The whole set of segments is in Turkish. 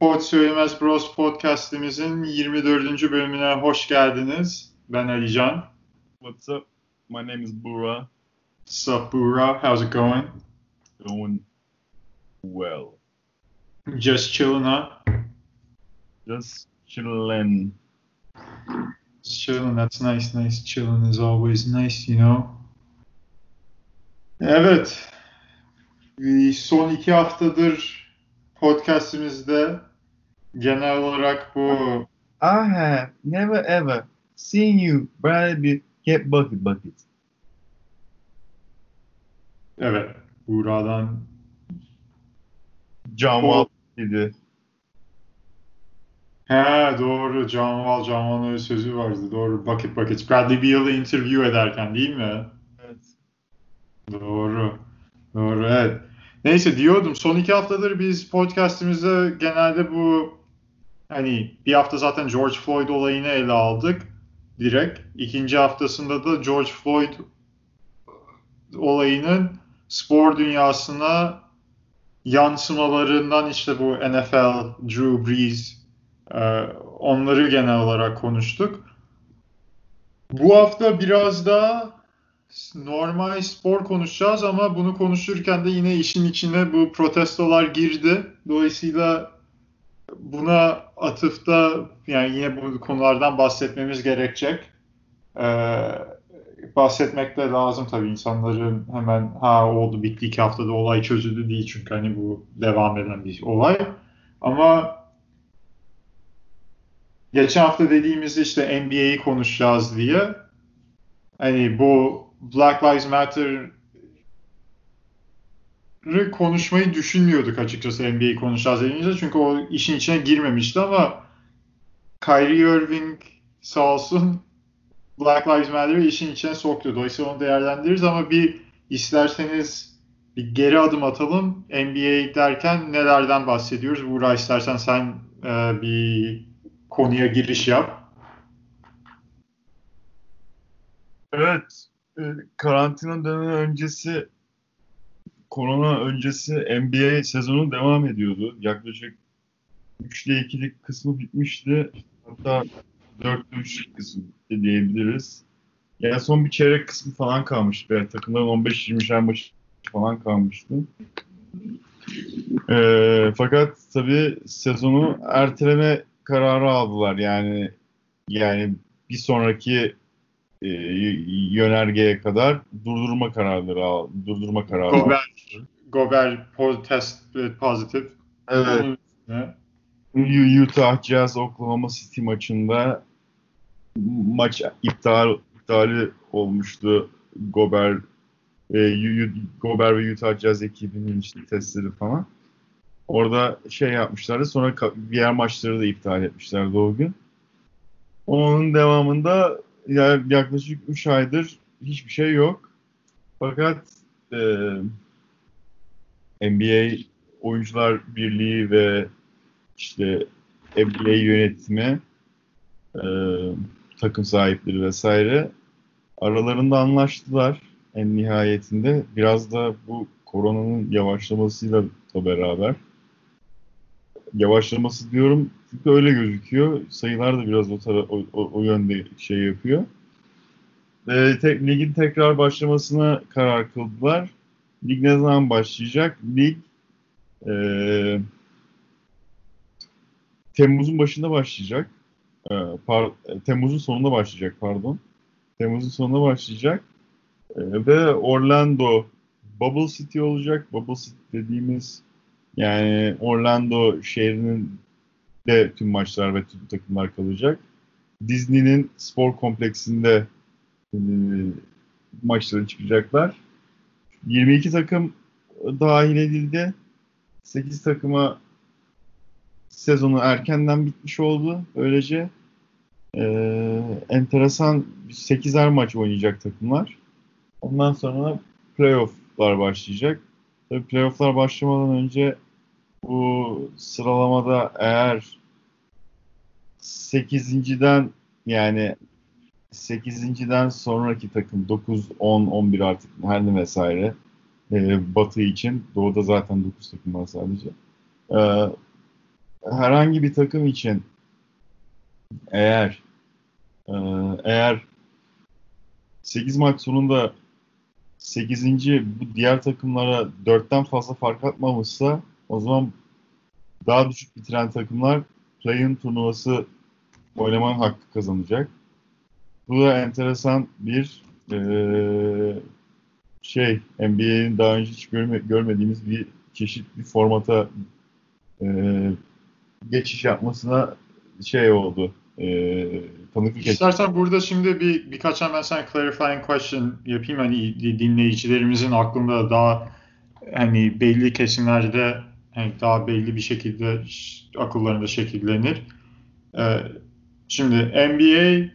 Pod Söylemez Bros podcastimizin 24. bölümüne hoş geldiniz. Ben Alican. What's up? My name is Bura. What's up, Bura? How's it going? Going well. Just chilling, huh? Just chilling. Just chilling, that's nice, nice. Chilling is always nice, you know. Evet. Son iki haftadır podcastimizde genel olarak bu I have never ever seen you Bradley get bucket bucket. evet Buğra'dan Wall dedi. He doğru John Wall'ın öyle sözü vardı. Doğru. Bucket Bucket. Bradley Beal'ı interview ederken değil mi? Evet. Doğru. Doğru evet. Neyse diyordum son iki haftadır biz podcastimizde genelde bu hani bir hafta zaten George Floyd olayını ele aldık direkt. İkinci haftasında da George Floyd olayının spor dünyasına yansımalarından işte bu NFL, Drew Brees e, onları genel olarak konuştuk. Bu hafta biraz daha normal spor konuşacağız ama bunu konuşurken de yine işin içine bu protestolar girdi. Dolayısıyla buna atıfta yani yine bu konulardan bahsetmemiz gerekecek. Ee, bahsetmek de lazım tabii insanların hemen ha oldu bitti iki haftada olay çözüldü değil çünkü hani bu devam eden bir olay. Ama geçen hafta dediğimizde işte NBA'yi konuşacağız diye hani bu Black Lives Matter'ı konuşmayı düşünmüyorduk açıkçası NBA'yi konuşacağız dediğimizde çünkü o işin içine girmemişti ama Kyrie Irving sağ olsun Black Lives Matter'ı işin içine soktu. Dolayısıyla onu değerlendiririz ama bir isterseniz bir geri adım atalım. NBA derken nelerden bahsediyoruz? Buğra istersen sen e, bir konuya giriş yap. Evet. e, Karantina dönemi öncesi korona öncesi NBA sezonu devam ediyordu. Yaklaşık 3'te 2'lik kısmı bitmişti. Hatta 4'te 3 kısmı diyebiliriz. Yani son bir çeyrek kısmı falan kalmıştı. Yani takımların 15-20'şer maçı falan kalmıştı. Ee, fakat tabii sezonu erteleme kararı aldılar. Yani yani bir sonraki e, yönergeye kadar durdurma kararları al, durdurma kararı. Gober, Gober po- test e, pozitif. Evet. U- Utah Jazz Oklahoma City maçında maç iptal iptali olmuştu Gober Yu- Gober ve Utah Jazz ekibinin işte testleri falan. Orada şey yapmışlardı. Sonra diğer maçları da iptal etmişlerdi o gün. Onun devamında ya- yaklaşık 3 aydır hiçbir şey yok. Fakat e, NBA Oyuncular Birliği ve işte NBA yönetimi, e, takım sahipleri vesaire aralarında anlaştılar en nihayetinde. Biraz da bu koronanın yavaşlamasıyla da beraber. Yavaşlaması diyorum çünkü öyle gözüküyor. Sayılar da biraz o, tara- o, o, o yönde şey yapıyor. E, tek, ligin tekrar başlamasına karar kıldılar. Lig ne zaman başlayacak? Lig e, Temmuz'un başında başlayacak. Ee, par- Temmuz'un sonunda başlayacak pardon. Temmuz'un sonunda başlayacak. Ee, ve Orlando Bubble City olacak. Bubble City dediğimiz yani Orlando şehrinin de tüm maçlar ve tüm takımlar kalacak. Disney'nin spor kompleksinde e, maçları çıkacaklar. 22 takım dahil edildi. 8 takıma sezonu erkenden bitmiş oldu. Böylece e, enteresan 8'er maç oynayacak takımlar. Ondan sonra playofflar başlayacak. Tabii playofflar başlamadan önce bu sıralamada eğer 8.den yani 8.den sonraki takım 9, 10, 11 artık her ne vesaire e, Batı için. Doğu'da zaten 9 takım var sadece. E, herhangi bir takım için eğer e, eğer 8 maç sonunda 8. bu diğer takımlara 4'ten fazla fark atmamışsa o zaman daha düşük bitiren takımlar play-in turnuvası oynamanın hakkı kazanacak. Bu da enteresan bir e, şey NBA'nin daha önce hiç görme, görmediğimiz bir çeşitli formata e, geçiş yapmasına şey oldu. E, tanıklık İstersen burada şimdi bir birkaç hemen sen clarifying question yapayım hani dinleyicilerimizin aklında daha hani belli kesimlerde yani daha belli bir şekilde akıllarında şekillenir. Ee, şimdi NBA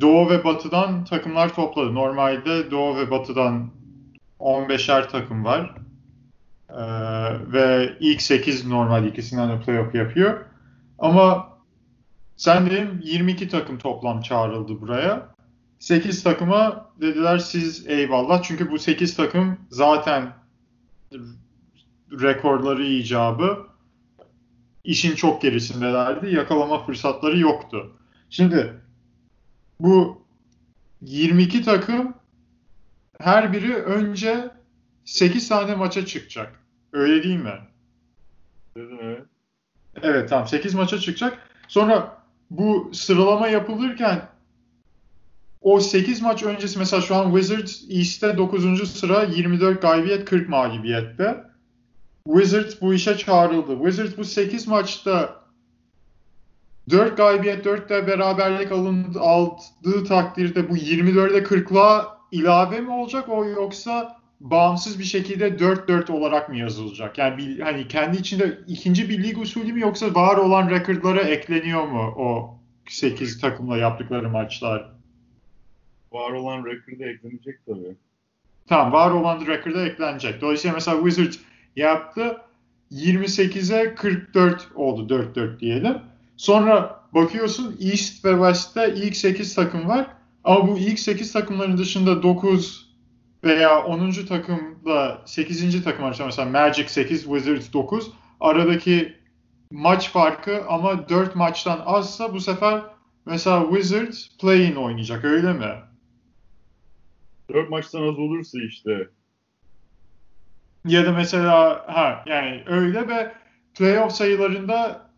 Doğu ve Batı'dan takımlar topladı. Normalde Doğu ve Batı'dan 15'er takım var. Ee, ve ilk 8 normal ikisinden de playoff yapıyor. Ama sen dedim 22 takım toplam çağrıldı buraya. 8 takıma dediler siz eyvallah. Çünkü bu 8 takım zaten rekorları icabı işin çok gerisindelerdi. Yakalama fırsatları yoktu. Şimdi bu 22 takım her biri önce 8 tane maça çıkacak. Öyle değil mi? Evet. Evet tamam 8 maça çıkacak. Sonra bu sıralama yapılırken o 8 maç öncesi mesela şu an Wizards East'te 9. sıra 24 galibiyet 40 mağlubiyette. Wizards bu işe çağrıldı. Wizards bu 8 maçta 4 galibiyet 4 de beraberlik alındı, aldığı takdirde bu 24'e 40'la ilave mi olacak o yoksa bağımsız bir şekilde 4-4 olarak mı yazılacak? Yani bir, hani kendi içinde ikinci bir lig usulü mü yoksa var olan rekordlara ekleniyor mu o 8 takımla yaptıkları maçlar? Var olan rekorda eklenecek tabii. Tamam var olan rekorda eklenecek. Dolayısıyla mesela Wizards yaptı 28'e 44 oldu 4-4 diyelim. Sonra bakıyorsun East ve West'te ilk 8 takım var. Ama bu ilk 8 takımların dışında 9 veya 10. takımla 8. takım arasında mesela Magic 8, Wizards 9 aradaki maç farkı ama 4 maçtan azsa bu sefer mesela Wizards play-in oynayacak öyle mi? 4 maçtan az olursa işte. Ya da mesela ha yani öyle ve playoff sayılarında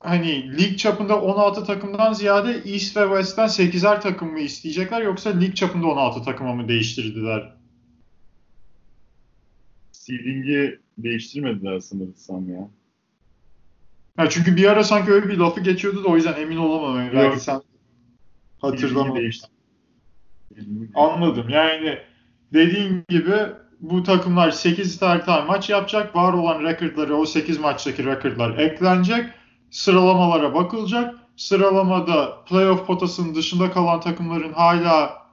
hani lig çapında 16 takımdan ziyade East ve West'ten 8'er takım mı isteyecekler yoksa lig çapında 16 takıma mı değiştirdiler? Seeding'i değiştirmediler sanırsam ya. Ha, çünkü bir ara sanki öyle bir lafı geçiyordu da o yüzden emin olamam. Belki sen hatırlamadın. Anladım. Yani dediğin gibi bu takımlar 8 tane maç yapacak. Var olan rekordları o 8 maçtaki rekordlar eklenecek sıralamalara bakılacak. Sıralamada playoff potasının dışında kalan takımların hala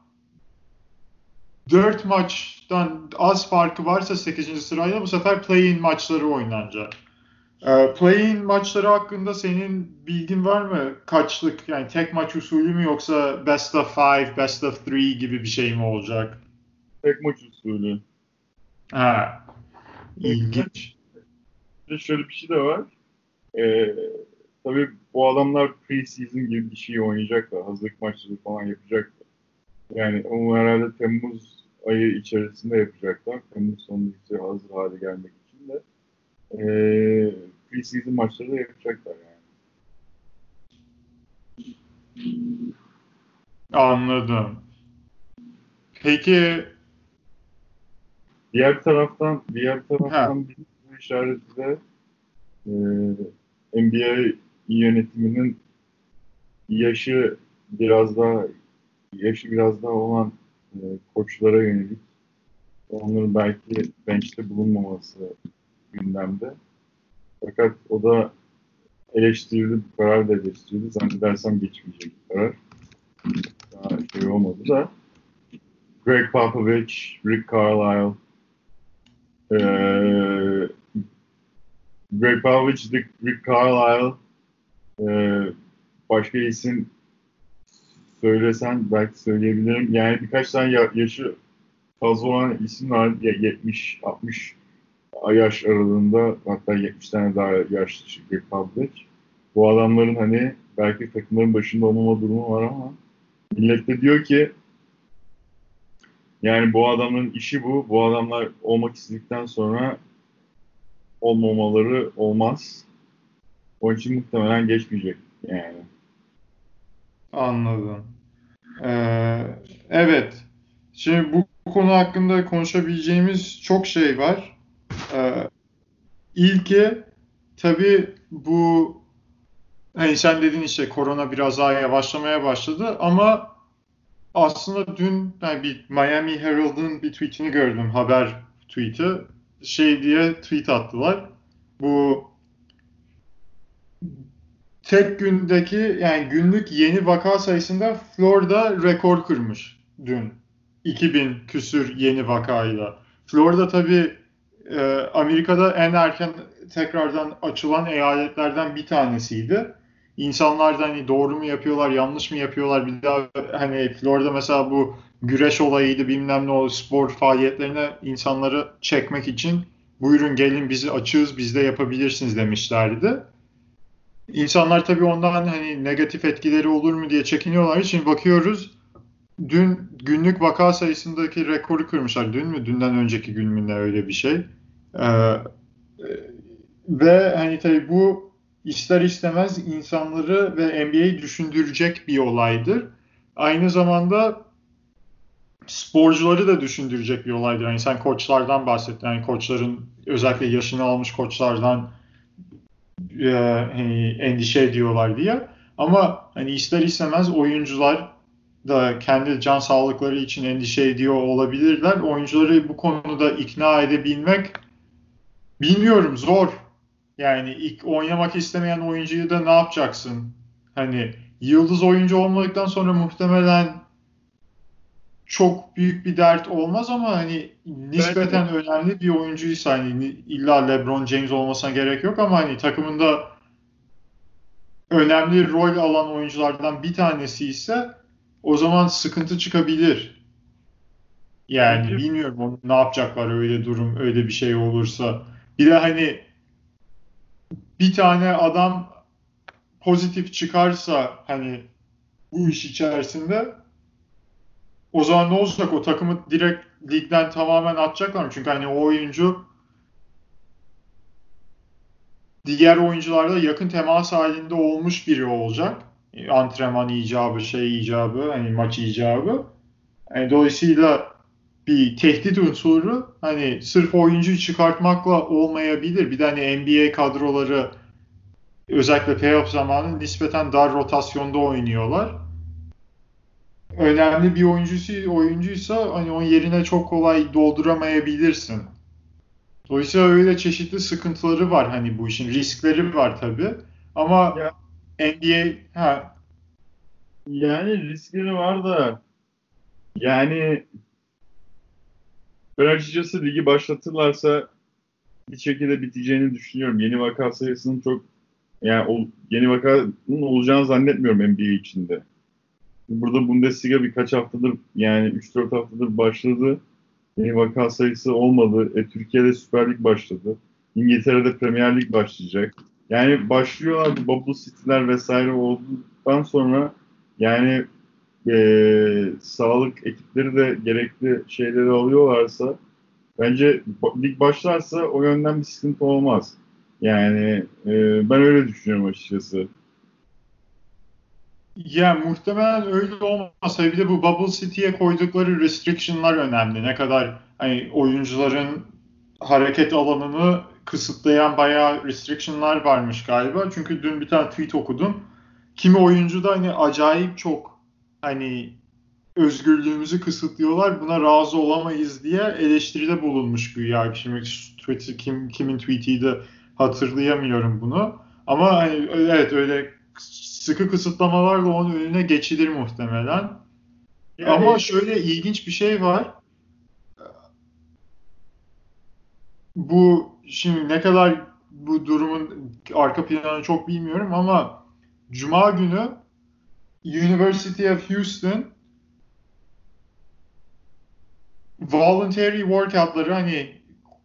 4 maçtan az farkı varsa 8. sırayla bu sefer play-in maçları oynanacak. Ee, play-in maçları hakkında senin bilgin var mı? Kaçlık yani tek maç usulü mü yoksa best of five, best of three gibi bir şey mi olacak? Tek maç usulü. Ha. İlginç. Şöyle bir şey de var. Ee, Tabii bu adamlar pre-season gibi bir şey oynayacaklar. Hazırlık maçları falan yapacaklar. Yani onu herhalde Temmuz ayı içerisinde yapacaklar. Temmuz sonunda işte hazır hale gelmek için de e, pre-season maçları da yapacaklar yani. Anladım. Peki diğer taraftan diğer taraftan bir işareti de e, NBA yönetiminin yaşı biraz daha yaşı biraz daha olan e, koçlara yönelik onların belki bench'te bulunmaması gündemde. Fakat o da eleştirildi, bu karar da eleştirildi. Zannedersem geçmeyecek bir karar. Daha şey olmadı da. Greg Popovich, Rick Carlisle, ee, Greg Popovich, Rick, Rick Carlisle, ee, başka isim söylesen belki söyleyebilirim. Yani birkaç tane yaşı fazla olan isim var. 70, 60, yaş aralığında hatta 70 tane daha yaşlı Greg Popovich. Bu adamların hani belki takımların başında olmama durumu var ama millet de diyor ki yani bu adamların işi bu. Bu adamlar olmak istedikten sonra olmamaları olmaz. Onun için muhtemelen geçmeyecek yani. Anladım. Ee, evet. Şimdi bu konu hakkında konuşabileceğimiz çok şey var. Ee, ilki tabii bu hani sen dedin işte korona biraz daha yavaşlamaya başladı ama aslında dün yani bir Miami Herald'ın bir tweetini gördüm haber tweet'i şey diye tweet attılar. Bu tek gündeki yani günlük yeni vaka sayısında Florida rekor kırmış dün. 2000 küsür yeni vakayla. Florida tabii e, Amerika'da en erken tekrardan açılan eyaletlerden bir tanesiydi. İnsanlar da hani doğru mu yapıyorlar, yanlış mı yapıyorlar bir daha hani Florida mesela bu güreş olayıydı bilmem ne o spor faaliyetlerine insanları çekmek için buyurun gelin bizi açığız biz de yapabilirsiniz demişlerdi. İnsanlar tabii ondan hani negatif etkileri olur mu diye çekiniyorlar. Şimdi bakıyoruz dün günlük vaka sayısındaki rekoru kırmışlar. Dün mü? Dünden önceki gün mü ne öyle bir şey. Ee, ve hani tabii bu ister istemez insanları ve NBA'yi düşündürecek bir olaydır. Aynı zamanda sporcuları da düşündürecek bir olaydır. Yani sen koçlardan bahsettin. Yani koçların özellikle yaşını almış koçlardan e, hani endişe ediyorlar diye. Ama hani ister istemez oyuncular da kendi can sağlıkları için endişe ediyor olabilirler. Oyuncuları bu konuda ikna edebilmek bilmiyorum zor. Yani ilk oynamak istemeyen oyuncuyu da ne yapacaksın? Hani yıldız oyuncu olmadıktan sonra muhtemelen çok büyük bir dert olmaz ama hani nispeten evet. önemli bir oyuncuysa hani illa LeBron James olmasına gerek yok ama hani takımında önemli rol alan oyunculardan bir tanesi ise o zaman sıkıntı çıkabilir. Yani Bence... bilmiyorum onu ne yapacaklar öyle durum öyle bir şey olursa. Bir de hani bir tane adam pozitif çıkarsa hani bu iş içerisinde o zaman ne olacak? O takımı direkt ligden tamamen atacaklar mı? Çünkü hani o oyuncu diğer oyuncularla yakın temas halinde olmuş biri olacak. Antrenman icabı, şey icabı, hani maç icabı. Yani dolayısıyla bir tehdit unsuru hani sırf oyuncuyu çıkartmakla olmayabilir. Bir de hani NBA kadroları özellikle playoff zamanı nispeten dar rotasyonda oynuyorlar önemli bir oyuncusu oyuncuysa hani onun yerine çok kolay dolduramayabilirsin. Dolayısıyla öyle çeşitli sıkıntıları var hani bu işin riskleri var tabi. Ama ya, NBA ha yani riskleri var da yani ben açıkçası ligi başlatırlarsa bir şekilde biteceğini düşünüyorum. Yeni vaka sayısının çok yani o, yeni vakanın olacağını zannetmiyorum NBA içinde. Burada Bundesliga birkaç haftadır yani 3-4 haftadır başladı. Yeni vaka sayısı olmadı. E, Türkiye'de Süper Lig başladı. İngiltere'de Premier Lig başlayacak. Yani başlıyorlar bu bubble city'ler vesaire olduktan sonra yani e, sağlık ekipleri de gerekli şeyleri alıyorlarsa bence lig başlarsa o yönden bir sıkıntı olmaz. Yani e, ben öyle düşünüyorum açıkçası. Ya muhtemelen öyle olmasa bir de bu Bubble City'ye koydukları restriction'lar önemli. Ne kadar hani oyuncuların hareket alanını kısıtlayan bayağı restriction'lar varmış galiba. Çünkü dün bir tane tweet okudum. Kimi oyuncu da hani acayip çok hani özgürlüğümüzü kısıtlıyorlar. Buna razı olamayız diye eleştiride bulunmuş güya. Şimdi Twitter kim kimin tweetiydi hatırlayamıyorum bunu. Ama hani evet öyle sıkı kısıtlamalarla onun önüne geçilir muhtemelen. Yani... Ama şöyle ilginç bir şey var. Bu şimdi ne kadar bu durumun arka planını çok bilmiyorum ama Cuma günü University of Houston voluntary workoutları hani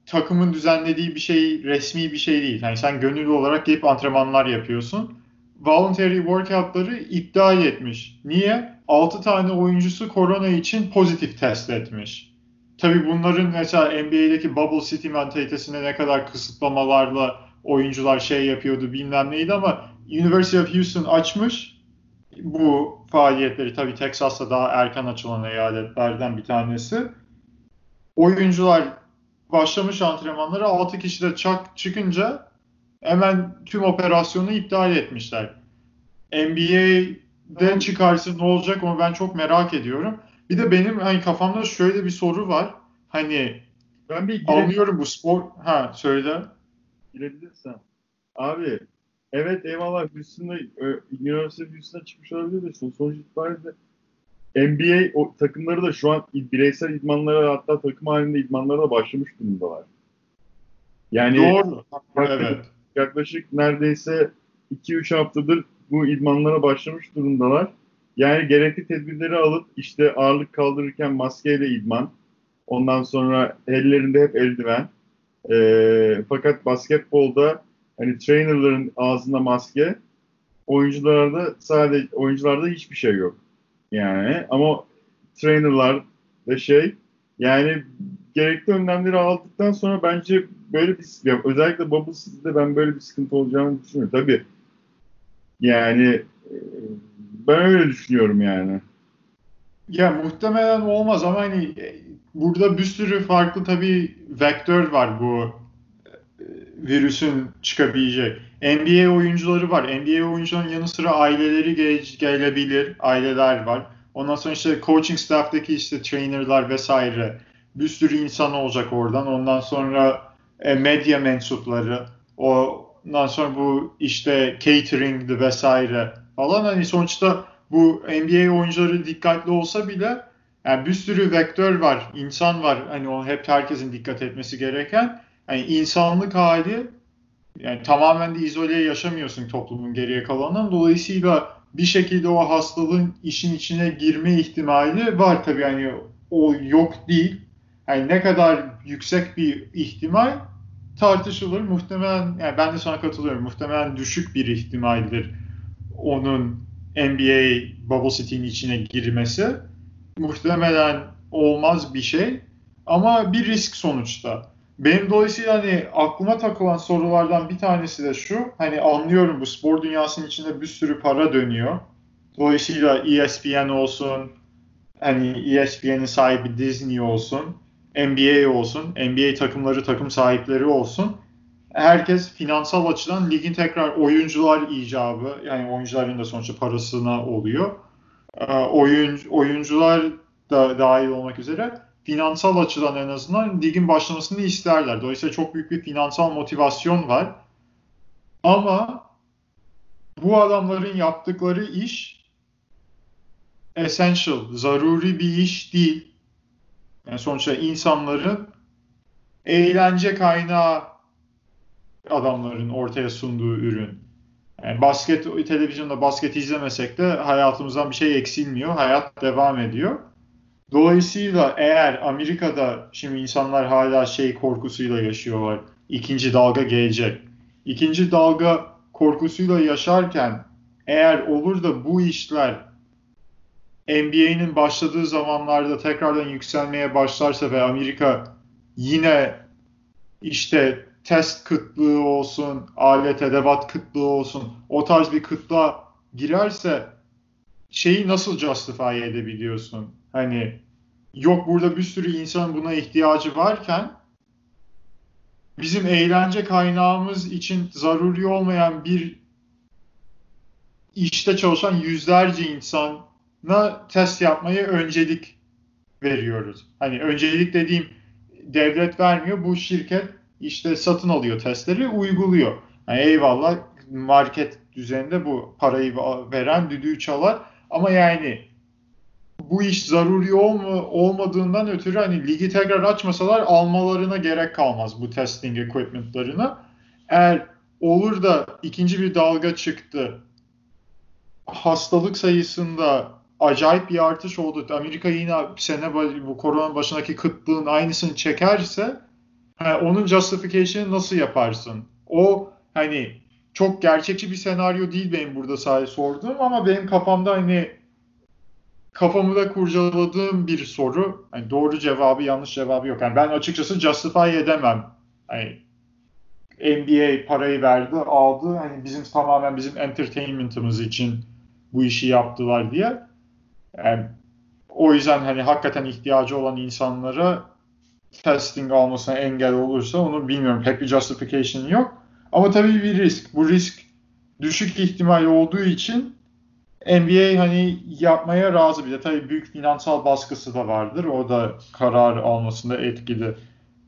takımın düzenlediği bir şey, resmi bir şey değil. Yani sen gönüllü olarak gelip antrenmanlar yapıyorsun. Voluntary workoutları iptal etmiş. Niye? 6 tane oyuncusu korona için pozitif test etmiş. Tabii bunların mesela NBA'deki bubble city mentalitesine ne kadar kısıtlamalarla oyuncular şey yapıyordu bilmem neydi ama University of Houston açmış bu faaliyetleri tabii Texas'ta daha erken açılan eyaletlerden bir tanesi. Oyuncular başlamış antrenmanları 6 kişi de çak çıkınca hemen tüm operasyonu iptal etmişler. NBA'de çıkarsa ne olacak onu ben çok merak ediyorum. Bir de benim hani kafamda şöyle bir soru var. Hani ben bir anlıyorum bu spor. Ha söyle. Girebilirsen. Abi evet eyvallah Houston'da University of Houston'a çıkmış olabilir de sonuç itibariyle NBA o, takımları da şu an bireysel idmanlara hatta takım halinde idmanlara da başlamış durumdalar. Yani Doğru. Evet. Yaklaşık neredeyse 2-3 haftadır bu idmanlara başlamış durumdalar. Yani gerekli tedbirleri alıp işte ağırlık kaldırırken maskeyle idman. Ondan sonra ellerinde hep eldiven. E, fakat basketbolda hani trainerların ağzında maske, oyuncularda sadece oyuncularda hiçbir şey yok. Yani ama trainerlar ve şey yani gerekli önlemleri aldıktan sonra bence böyle bir ya özellikle Bubble City'de ben böyle bir sıkıntı olacağını düşünüyorum. Tabii yani ben öyle düşünüyorum yani. Ya muhtemelen olmaz ama hani burada bir sürü farklı tabii vektör var bu e, virüsün çıkabilecek. NBA oyuncuları var. NBA oyuncuların yanı sıra aileleri ge- gelebilir. Aileler var. Ondan sonra işte coaching staff'taki işte trainerlar vesaire. Bir sürü insan olacak oradan. Ondan sonra e, medya mensupları. Ondan sonra bu işte catering'di vesaire falan. Hani sonuçta bu NBA oyuncuları dikkatli olsa bile yani bir sürü vektör var, insan var. Hani o hep herkesin dikkat etmesi gereken. Yani insanlık hali yani tamamen de izole yaşamıyorsun toplumun geriye kalanından. Dolayısıyla bir şekilde o hastalığın işin içine girme ihtimali var tabii yani o yok değil. Yani ne kadar yüksek bir ihtimal tartışılır. Muhtemelen yani ben de sana katılıyorum. Muhtemelen düşük bir ihtimaldir onun NBA Bubble City'nin içine girmesi. Muhtemelen olmaz bir şey ama bir risk sonuçta. Benim dolayısıyla hani aklıma takılan sorulardan bir tanesi de şu. Hani anlıyorum bu spor dünyasının içinde bir sürü para dönüyor. Dolayısıyla ESPN olsun, hani ESPN'in sahibi Disney olsun, NBA olsun, NBA takımları takım sahipleri olsun. Herkes finansal açıdan ligin tekrar oyuncular icabı, yani oyuncuların da sonuçta parasına oluyor. Ee, oyun, oyuncular da dahil olmak üzere finansal açıdan en azından ligin başlamasını isterler. Dolayısıyla çok büyük bir finansal motivasyon var. Ama bu adamların yaptıkları iş essential, zaruri bir iş değil. Yani sonuçta insanların eğlence kaynağı adamların ortaya sunduğu ürün. Yani basket televizyonda basket izlemesek de hayatımızdan bir şey eksilmiyor. Hayat devam ediyor. Dolayısıyla eğer Amerika'da şimdi insanlar hala şey korkusuyla yaşıyorlar. İkinci dalga gelecek. İkinci dalga korkusuyla yaşarken eğer olur da bu işler NBA'nin başladığı zamanlarda tekrardan yükselmeye başlarsa ve Amerika yine işte test kıtlığı olsun, alet edevat kıtlığı olsun o tarz bir kıtlığa girerse şeyi nasıl justify edebiliyorsun? Hani yok burada bir sürü insan buna ihtiyacı varken bizim eğlence kaynağımız için zaruri olmayan bir işte çalışan yüzlerce insana test yapmayı öncelik veriyoruz. Hani öncelik dediğim devlet vermiyor. Bu şirket işte satın alıyor testleri, uyguluyor. Yani eyvallah market düzeninde bu parayı veren düdüğü çalar ama yani bu iş zaruri olma, olmadığından ötürü hani ligi tekrar açmasalar almalarına gerek kalmaz bu testing equipment'larını. Eğer olur da ikinci bir dalga çıktı hastalık sayısında acayip bir artış oldu. Amerika yine sene bu korona başındaki kıtlığın aynısını çekerse Ha, onun justification'ı nasıl yaparsın? O hani çok gerçekçi bir senaryo değil benim burada sadece sorduğum ama benim kafamda hani kafamı da kurcaladığım bir soru. Hani doğru cevabı yanlış cevabı yok. Yani ben açıkçası justify edemem. Hani NBA parayı verdi, aldı. Hani bizim tamamen bizim entertainment'ımız için bu işi yaptılar diye. Yani o yüzden hani hakikaten ihtiyacı olan insanlara testing almasına engel olursa onu bilmiyorum. Pek bir justification yok. Ama tabii bir risk. Bu risk düşük ihtimal olduğu için NBA hani yapmaya razı bir de tabii büyük finansal baskısı da vardır. O da karar almasında etkili.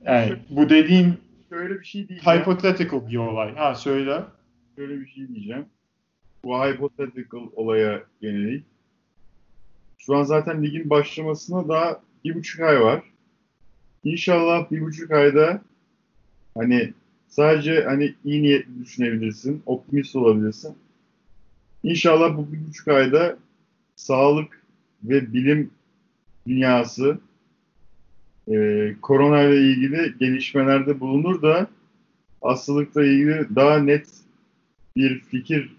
Yani bu dediğin Şöyle bir şey değil. hypothetical bir olay. Ha söyle. Şöyle bir şey diyeceğim. Bu hypothetical olaya yönelik. Şu an zaten ligin başlamasına daha bir buçuk ay var. İnşallah bir buçuk ayda hani sadece hani iyi niyetli düşünebilirsin, optimist olabilirsin. İnşallah bu bir buçuk ayda sağlık ve bilim dünyası e, korona ile ilgili gelişmelerde bulunur da hastalıkla ilgili daha net bir fikir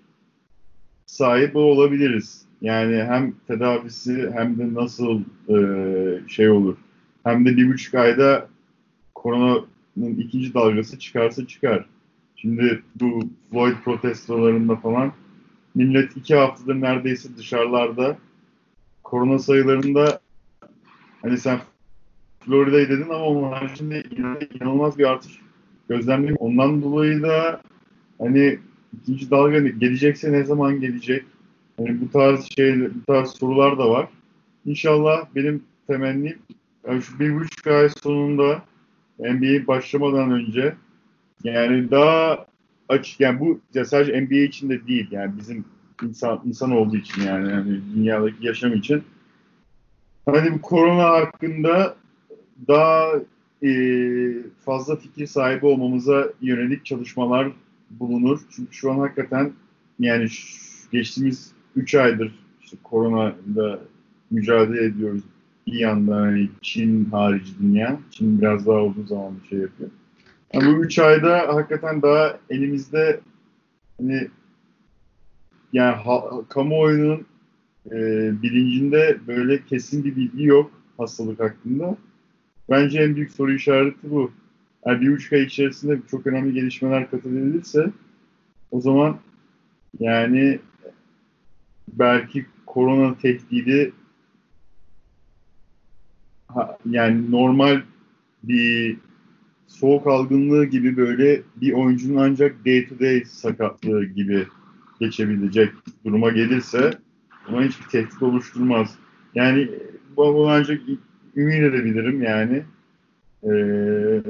sahibi olabiliriz. Yani hem tedavisi hem de nasıl e, şey olur. Hem de bir buçuk ayda koronanın ikinci dalgası çıkarsa çıkar. Şimdi bu Floyd protestolarında falan millet iki haftadır neredeyse dışarılarda korona sayılarında hani sen Florida'yı dedin ama onun haricinde inanılmaz bir artış gözlemliyorum. Ondan dolayı da hani ikinci dalga gelecekse ne zaman gelecek? Hani bu tarz şey, bu tarz sorular da var. İnşallah benim temennim yani şu bir buçuk ay sonunda NBA başlamadan önce yani daha açık yani bu ya sadece NBA için de değil yani bizim insan insan olduğu için yani, yani dünyadaki yaşam için hani bu korona hakkında daha e, fazla fikir sahibi olmamıza yönelik çalışmalar bulunur. Çünkü şu an hakikaten yani geçtiğimiz 3 aydır işte korona ile mücadele ediyoruz. Bir yandan hani Çin harici dünya. Çin biraz daha uzun zaman bir şey yapıyor. Yani bu 3 ayda hakikaten daha elimizde hani yani ha, kamuoyunun e, bilincinde böyle kesin bir bilgi yok hastalık hakkında. Bence en büyük soru işareti bu. Yani bir buçuk ay içerisinde çok önemli gelişmeler kat edilirse o zaman yani belki korona tehdidi yani normal bir soğuk algınlığı gibi böyle bir oyuncunun ancak day to day sakatlığı gibi geçebilecek duruma gelirse ama hiçbir tehdit oluşturmaz. Yani bu ancak ümit edebilirim yani. Ee,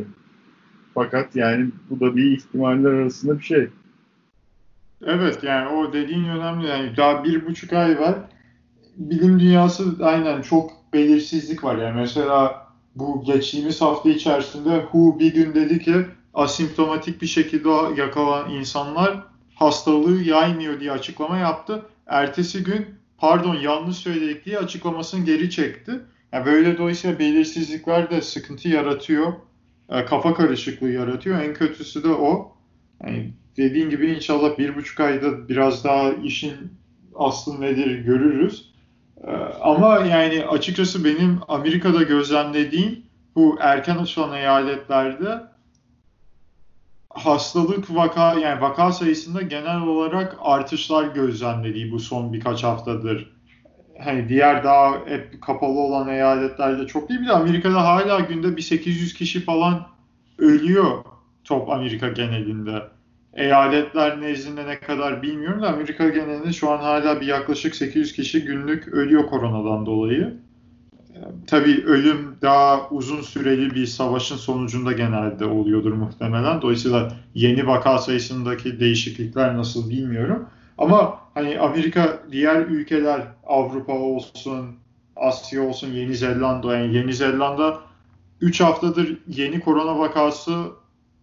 fakat yani bu da bir ihtimaller arasında bir şey. Evet yani o dediğin önemli. Yani daha bir buçuk ay var. Bilim dünyası aynen çok belirsizlik var. Yani mesela bu geçtiğimiz hafta içerisinde WHO bir gün dedi ki asimptomatik bir şekilde yakalanan insanlar hastalığı yaymıyor diye açıklama yaptı. Ertesi gün pardon yanlış söyledik diye açıklamasını geri çekti. Yani böyle dolayısıyla belirsizlikler de sıkıntı yaratıyor. E, kafa karışıklığı yaratıyor. En kötüsü de o. Yani dediğin gibi inşallah bir buçuk ayda biraz daha işin aslı nedir görürüz. Ama yani açıkçası benim Amerika'da gözlemlediğim bu erken açılan eyaletlerde hastalık vaka yani vaka sayısında genel olarak artışlar gözlemlediği bu son birkaç haftadır hani diğer daha hep kapalı olan eyaletlerde çok değil. Bir de Amerika'da hala günde bir 800 kişi falan ölüyor top Amerika genelinde. Eyaletler nezdinde ne kadar bilmiyorum da Amerika genelinde şu an hala bir yaklaşık 800 kişi günlük ölüyor koronadan dolayı. Tabii ölüm daha uzun süreli bir savaşın sonucunda genelde oluyordur muhtemelen. Dolayısıyla yeni vaka sayısındaki değişiklikler nasıl bilmiyorum. Ama hani Amerika diğer ülkeler Avrupa olsun, Asya olsun, Yeni Zelanda yani Yeni Zelanda 3 haftadır yeni korona vakası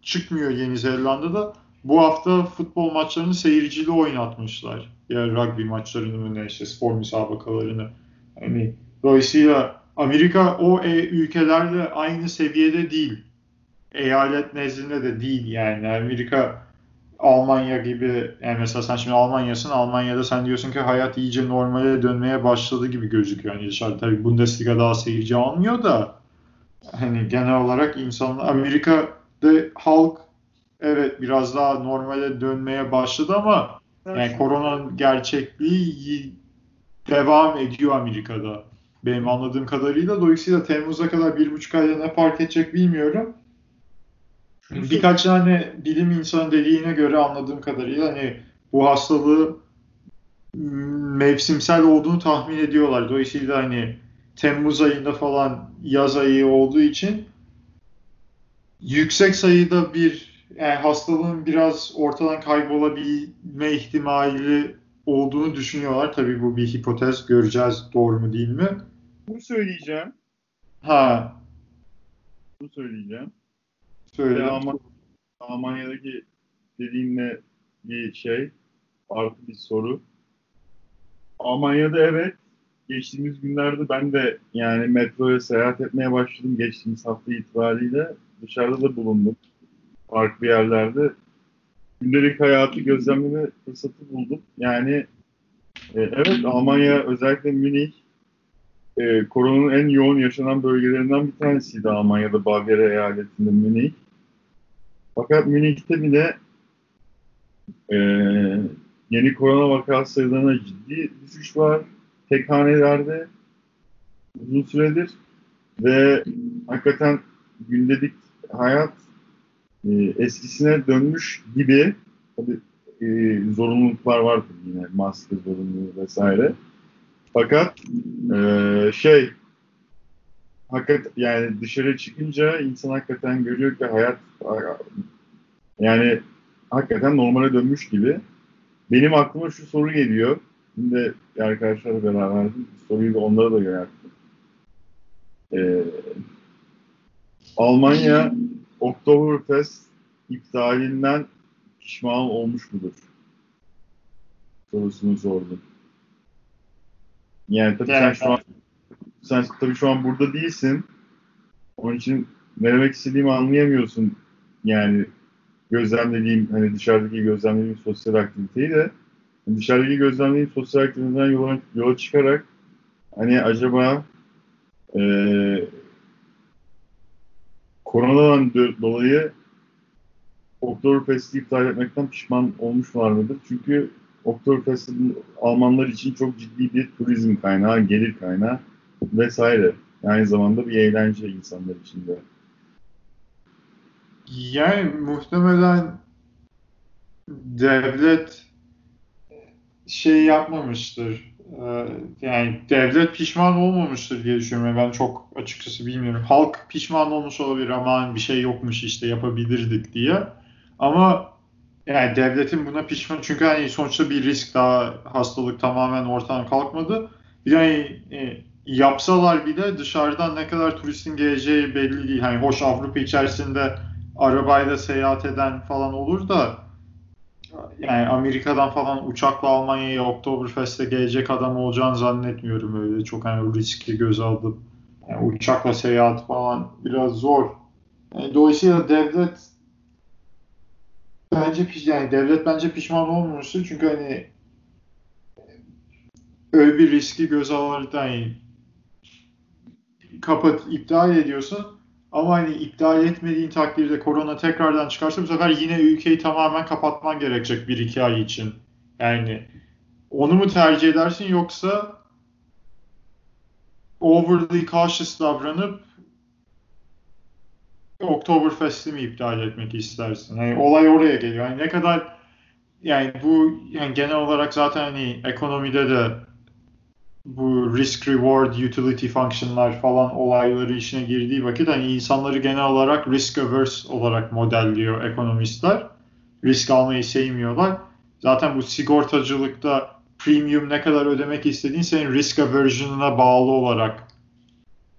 çıkmıyor Yeni Zelanda'da. Bu hafta futbol maçlarını seyircili oynatmışlar. Ya rugby maçlarını mı ne işte spor müsabakalarını. Hani dolayısıyla Amerika o e, ülkelerle aynı seviyede değil. eyalet nezdinde de değil yani. Amerika Almanya gibi yani mesela sen şimdi Almanya'sın Almanya'da sen diyorsun ki hayat iyice normale dönmeye başladı gibi gözüküyor. Yani dışarıda tabii Bundesliga daha seyirci almıyor da hani genel olarak insanlar Amerika'da halk evet biraz daha normale dönmeye başladı ama yani koronanın gerçekliği devam ediyor Amerika'da. Benim anladığım kadarıyla. Dolayısıyla Temmuz'a kadar bir buçuk ayda ne fark edecek bilmiyorum. Birkaç tane bilim insanı dediğine göre anladığım kadarıyla hani bu hastalığı mevsimsel olduğunu tahmin ediyorlar. Dolayısıyla hani Temmuz ayında falan yaz ayı olduğu için yüksek sayıda bir yani hastalığın biraz ortadan kaybolabilme ihtimali olduğunu düşünüyorlar. Tabii bu bir hipotez. Göreceğiz doğru mu değil mi? Bunu söyleyeceğim. Ha. Bunu söyleyeceğim. Söyle. Alman, Almanya'daki dediğinle bir şey artı bir soru. Almanya'da evet geçtiğimiz günlerde ben de yani metroya seyahat etmeye başladım geçtiğimiz hafta itibariyle. Dışarıda da bulundum. Farklı yerlerde. Gündelik hayatı gözlemleme fırsatı buldum. Yani e, evet Almanya özellikle Münih e, koronanın en yoğun yaşanan bölgelerinden bir tanesiydi Almanya'da Bavyera eyaletinde Münih. Fakat Münih'te bile e, yeni korona vaka sayılarına ciddi düşüş var. Tek hanelerde uzun süredir ve hakikaten gündelik hayat e, eskisine dönmüş gibi tabii e, zorunluluklar vardır yine maske zorunluluğu vesaire. Fakat e, şey hakikaten yani dışarı çıkınca insan hakikaten görüyor ki hayat yani hakikaten normale dönmüş gibi. Benim aklıma şu soru geliyor. Şimdi arkadaşlarla beraberdim. Soruyu da onlara da yönelttim. Ee, Almanya Oktoberfest iptalinden pişman olmuş mudur? Sorusunu sordum. Yani tabii yani, sen şu an sen tabii şu an burada değilsin. Onun için ne demek istediğimi anlayamıyorsun. Yani gözlemlediğim hani dışarıdaki gözlemlediğim sosyal aktiviteyi de dışarıdaki gözlemlediğim sosyal aktiviteden yola, yola çıkarak hani acaba e, koronadan dolayı Oktoberfest'i iptal etmekten pişman olmuşlar mıdır? Çünkü Oktoberfest'in Almanlar için çok ciddi bir turizm kaynağı, gelir kaynağı vesaire. Aynı zamanda bir eğlence insanlar için de. Yani muhtemelen devlet şey yapmamıştır. Ee, yani devlet pişman olmamıştır diye düşünüyorum. Ben çok açıkçası bilmiyorum. Halk pişman olmuş olabilir ama bir şey yokmuş işte yapabilirdik diye. Ama yani devletin buna pişman çünkü hani sonuçta bir risk daha hastalık tamamen ortadan kalkmadı. Yani e, yapsalar bile dışarıdan ne kadar turistin geleceği belli değil. Hani hoş Avrupa içerisinde arabayla seyahat eden falan olur da yani Amerika'dan falan uçakla Almanya'ya Oktoberfest'e gelecek adam olacağını zannetmiyorum öyle. Çok hani riski göz alıp yani uçakla seyahat falan biraz zor. Yani dolayısıyla devlet bence yani devlet bence pişman olmamıştır çünkü hani öyle bir riski göz alarak yani kapat iptal ediyorsun ama hani iptal etmediğin takdirde korona tekrardan çıkarsa bu sefer yine ülkeyi tamamen kapatman gerekecek bir iki ay için. Yani onu mu tercih edersin yoksa overly cautious davranıp Oktoberfest'i mi iptal etmek istersin? Yani olay oraya geliyor. Yani ne kadar yani bu yani genel olarak zaten hani ekonomide de bu risk reward utility function'lar falan olayları işine girdiği vakit hani insanları genel olarak risk averse olarak modelliyor ekonomistler. Risk almayı sevmiyorlar. Zaten bu sigortacılıkta premium ne kadar ödemek istediğin senin risk aversion'ına bağlı olarak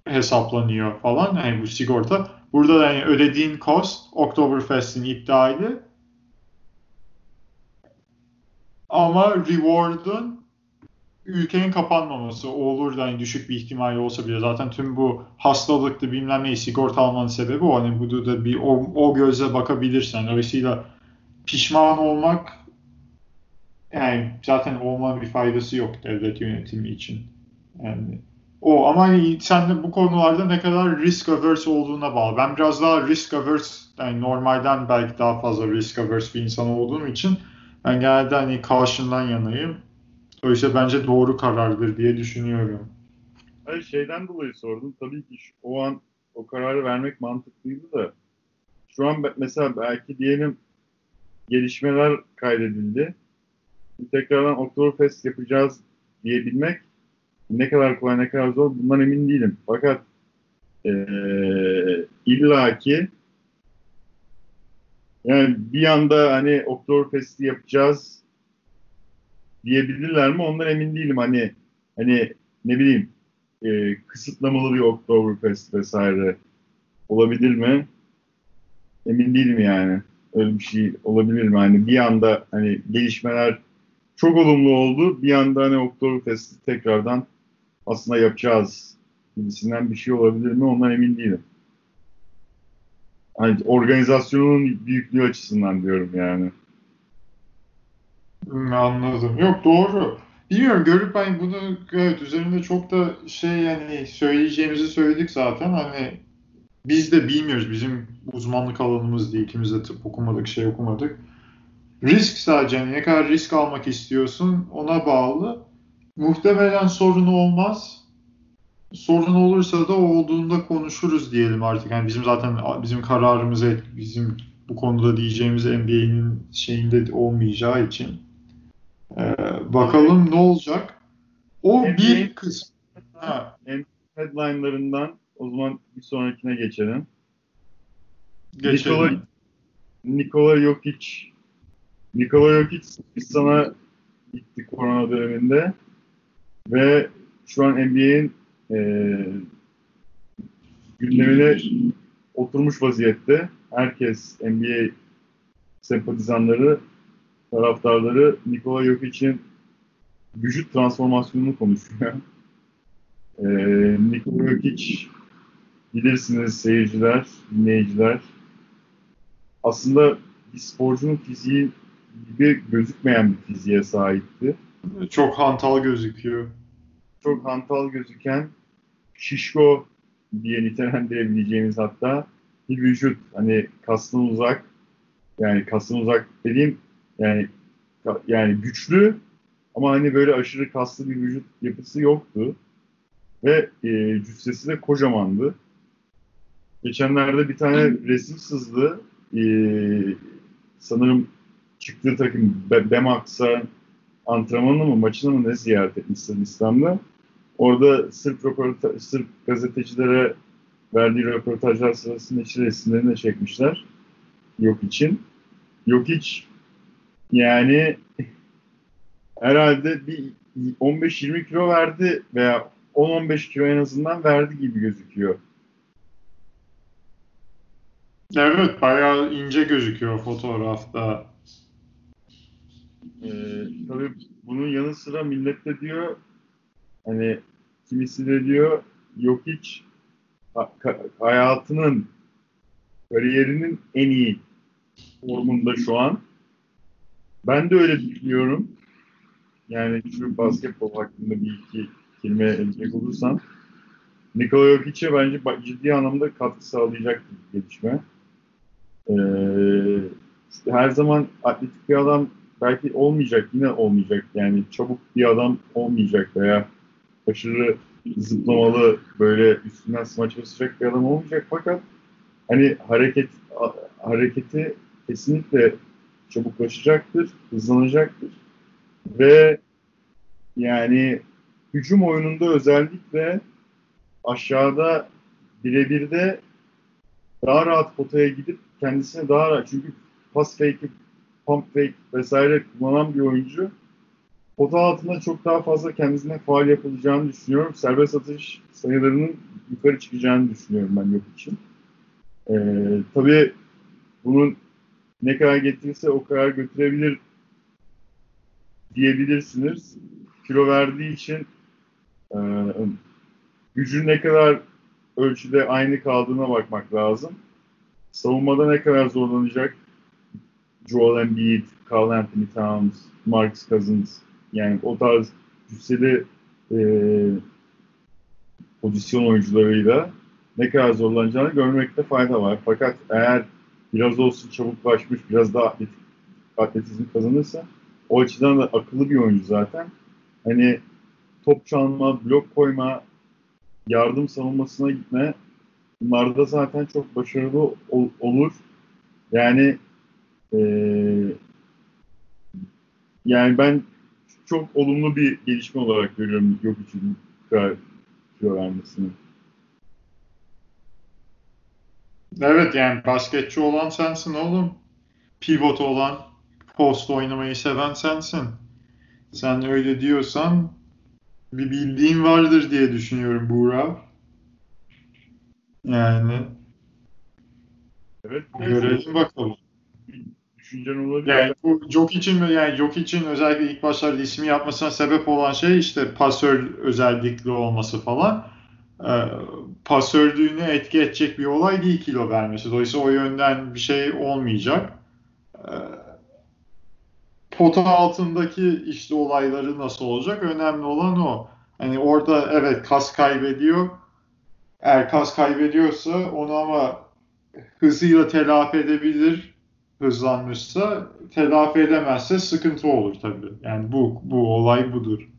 hesaplanıyor falan. Yani bu sigorta. Burada da yani ödediğin cost Oktoberfest'in iptali ama reward'un ülkenin kapanmaması olur da hani düşük bir ihtimalle olsa bile zaten tüm bu hastalıklı bilmem ne sigorta almanın sebebi o. Hani bu da bir o, o gözle bakabilirsen. Dolayısıyla pişman olmak yani zaten olma bir faydası yok devlet yönetimi için. Yani o ama hani sen de bu konularda ne kadar risk averse olduğuna bağlı. Ben biraz daha risk averse yani normalden belki daha fazla risk averse bir insan olduğum için ben genelde hani caution'dan yanayım. Dolayısıyla bence doğru karardır diye düşünüyorum. Hayır şeyden dolayı sordum. Tabii ki şu, o an o kararı vermek mantıklıydı da şu an mesela belki diyelim gelişmeler kaydedildi. Tekrardan Oktoberfest yapacağız diyebilmek ne kadar kolay ne kadar zor bundan emin değilim. Fakat ee, illaki yani bir anda hani Oktoberfest'i yapacağız diyebilirler mi ondan emin değilim. Hani hani ne bileyim e, kısıtlamalı bir Oktoberfest vesaire olabilir mi? Emin değilim yani. Öyle bir şey olabilir mi? Hani bir anda hani gelişmeler çok olumlu oldu. Bir anda hani Oktoberfest'i tekrardan aslında yapacağız gibisinden bir şey olabilir mi? Ondan emin değilim. Hani organizasyonun büyüklüğü açısından diyorum yani. Hmm, anladım. Yok doğru. Bilmiyorum görüp hani bunu evet üzerinde çok da şey yani söyleyeceğimizi söyledik zaten. Hani biz de bilmiyoruz. Bizim uzmanlık alanımız değil. İkimiz de tıp okumadık, şey okumadık. Risk sadece hani ne kadar risk almak istiyorsun ona bağlı. Muhtemelen sorun olmaz. Sorun olursa da olduğunda konuşuruz diyelim artık. Yani bizim zaten bizim kararımız bizim bu konuda diyeceğimiz NBA'nin şeyinde olmayacağı için. Ee, bakalım ne olacak. O NBA, bir kısım. Ha. Headline'larından o zaman bir sonrakine geçelim. Geçelim. Nikola, Nikola Jokic Nikola Jokic sana gitti korona döneminde ve şu an NBA'in e, gündemine oturmuş vaziyette. Herkes NBA sempatizanları, taraftarları Nikola Jokic'in vücut transformasyonunu konuşuyor. E, Nikola Jokic bilirsiniz seyirciler, dinleyiciler. Aslında bir sporcunun fiziği gibi gözükmeyen bir fiziğe sahipti. Çok hantal gözüküyor. Çok hantal gözüken, şişko diye nitelendirebileceğimiz hatta bir vücut. Hani kastan uzak, yani kastan uzak dediğim yani yani güçlü ama hani böyle aşırı kaslı bir vücut yapısı yoktu. Ve e, cüssesi de kocamandı. Geçenlerde bir tane resim sızdı. E, sanırım çıktığı takım Bemax'a antrenmanı mı maçını mı ne ziyaret etmiş Sırbistan'da. Orada Sırp, röporta- Sırp gazetecilere verdiği röportajlar sırasında işte resimlerini de çekmişler. Yok için. Yok hiç yani herhalde bir 15-20 kilo verdi veya 10-15 kilo en azından verdi gibi gözüküyor. Evet bayağı ince gözüküyor fotoğrafta. Ee, tabii bunun yanı sıra millet de diyor hani kimisi de diyor yok hiç hayatının kariyerinin en iyi formunda şu an. Ben de öyle düşünüyorum. Yani şu basketbol hakkında bir iki kelime edecek olursam Nikola Jokic'e bence ciddi anlamda katkı sağlayacak bir gelişme. Ee, işte her zaman atletik bir adam belki olmayacak, yine olmayacak. Yani çabuk bir adam olmayacak veya aşırı zıplamalı böyle üstünden smaç basacak bir adam olmayacak fakat hani hareket hareketi kesinlikle çabuklaşacaktır, hızlanacaktır ve yani hücum oyununda özellikle aşağıda birebir de daha rahat potaya gidip kendisine daha rahat çünkü pas fake'i pump fake vesaire kullanan bir oyuncu pota altında çok daha fazla kendisine faal yapılacağını düşünüyorum. Serbest atış sayılarının yukarı çıkacağını düşünüyorum ben yok için. Ee, tabii bunun ne kadar getirirse o kadar götürebilir diyebilirsiniz. kilo verdiği için e, gücün ne kadar ölçüde aynı kaldığına bakmak lazım. Savunmada ne kadar zorlanacak Joel Embiid, Carl Anthony Towns, Marcus Cousins yani o tarz cüsseli e, pozisyon oyuncularıyla ne kadar zorlanacağını görmekte fayda var. Fakat eğer biraz olsun çabuklaşmış, biraz daha atletik, atletizm kazanırsa o açıdan da akıllı bir oyuncu zaten. Hani top çalma, blok koyma, yardım savunmasına gitme bunlarda zaten çok başarılı ol, olur. Yani e, yani ben çok olumlu bir gelişme olarak görüyorum yok için kilo vermesini. Evet yani basketçi olan sensin oğlum. Pivot olan, post oynamayı seven sensin. Sen öyle diyorsan bir bildiğin vardır diye düşünüyorum Buğra. Yani evet, görelim bakalım. Düşüncen olabilir. Yani bu Jok için yani Jok için özellikle ilk başlarda ismi yapmasına sebep olan şey işte pasör özellikli olması falan. Ee, pasörlüğünü etki edecek bir olay değil kilo vermesi. Dolayısıyla o yönden bir şey olmayacak. Ee, pota altındaki işte olayları nasıl olacak? Önemli olan o. Hani orada evet kas kaybediyor. Eğer kas kaybediyorsa onu ama hızıyla telafi edebilir hızlanmışsa telafi edemezse sıkıntı olur tabii. Yani bu bu olay budur.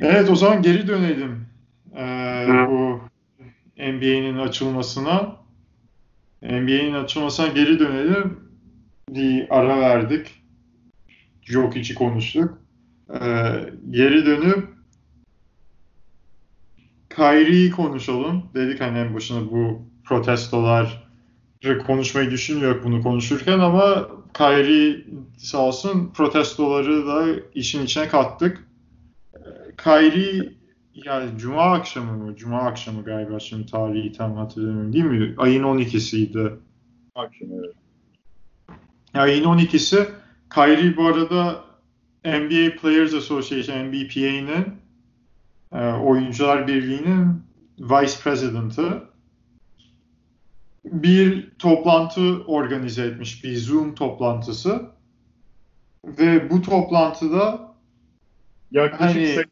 Evet o zaman geri dönelim ee, bu NBA'nin açılmasına. NBA'nin açılmasına geri dönelim. Bir ara verdik. Jokic'i konuştuk. Ee, geri dönüp Kyrie'yi konuşalım. Dedik hani en başına bu protestolar konuşmayı düşünmüyor bunu konuşurken ama Kyrie sağ olsun protestoları da işin içine kattık. Kyrie yani Cuma akşamı mı? Cuma akşamı galiba şimdi tarihi tam hatırlamıyorum değil mi? Ayın 12'siydi. Akşam evet. Ayın 12'si Kyrie bu arada NBA Players Association, NBPA'nın e, Oyuncular Birliği'nin Vice President'ı bir toplantı organize etmiş, bir Zoom toplantısı. Ve bu toplantıda yaklaşık hani,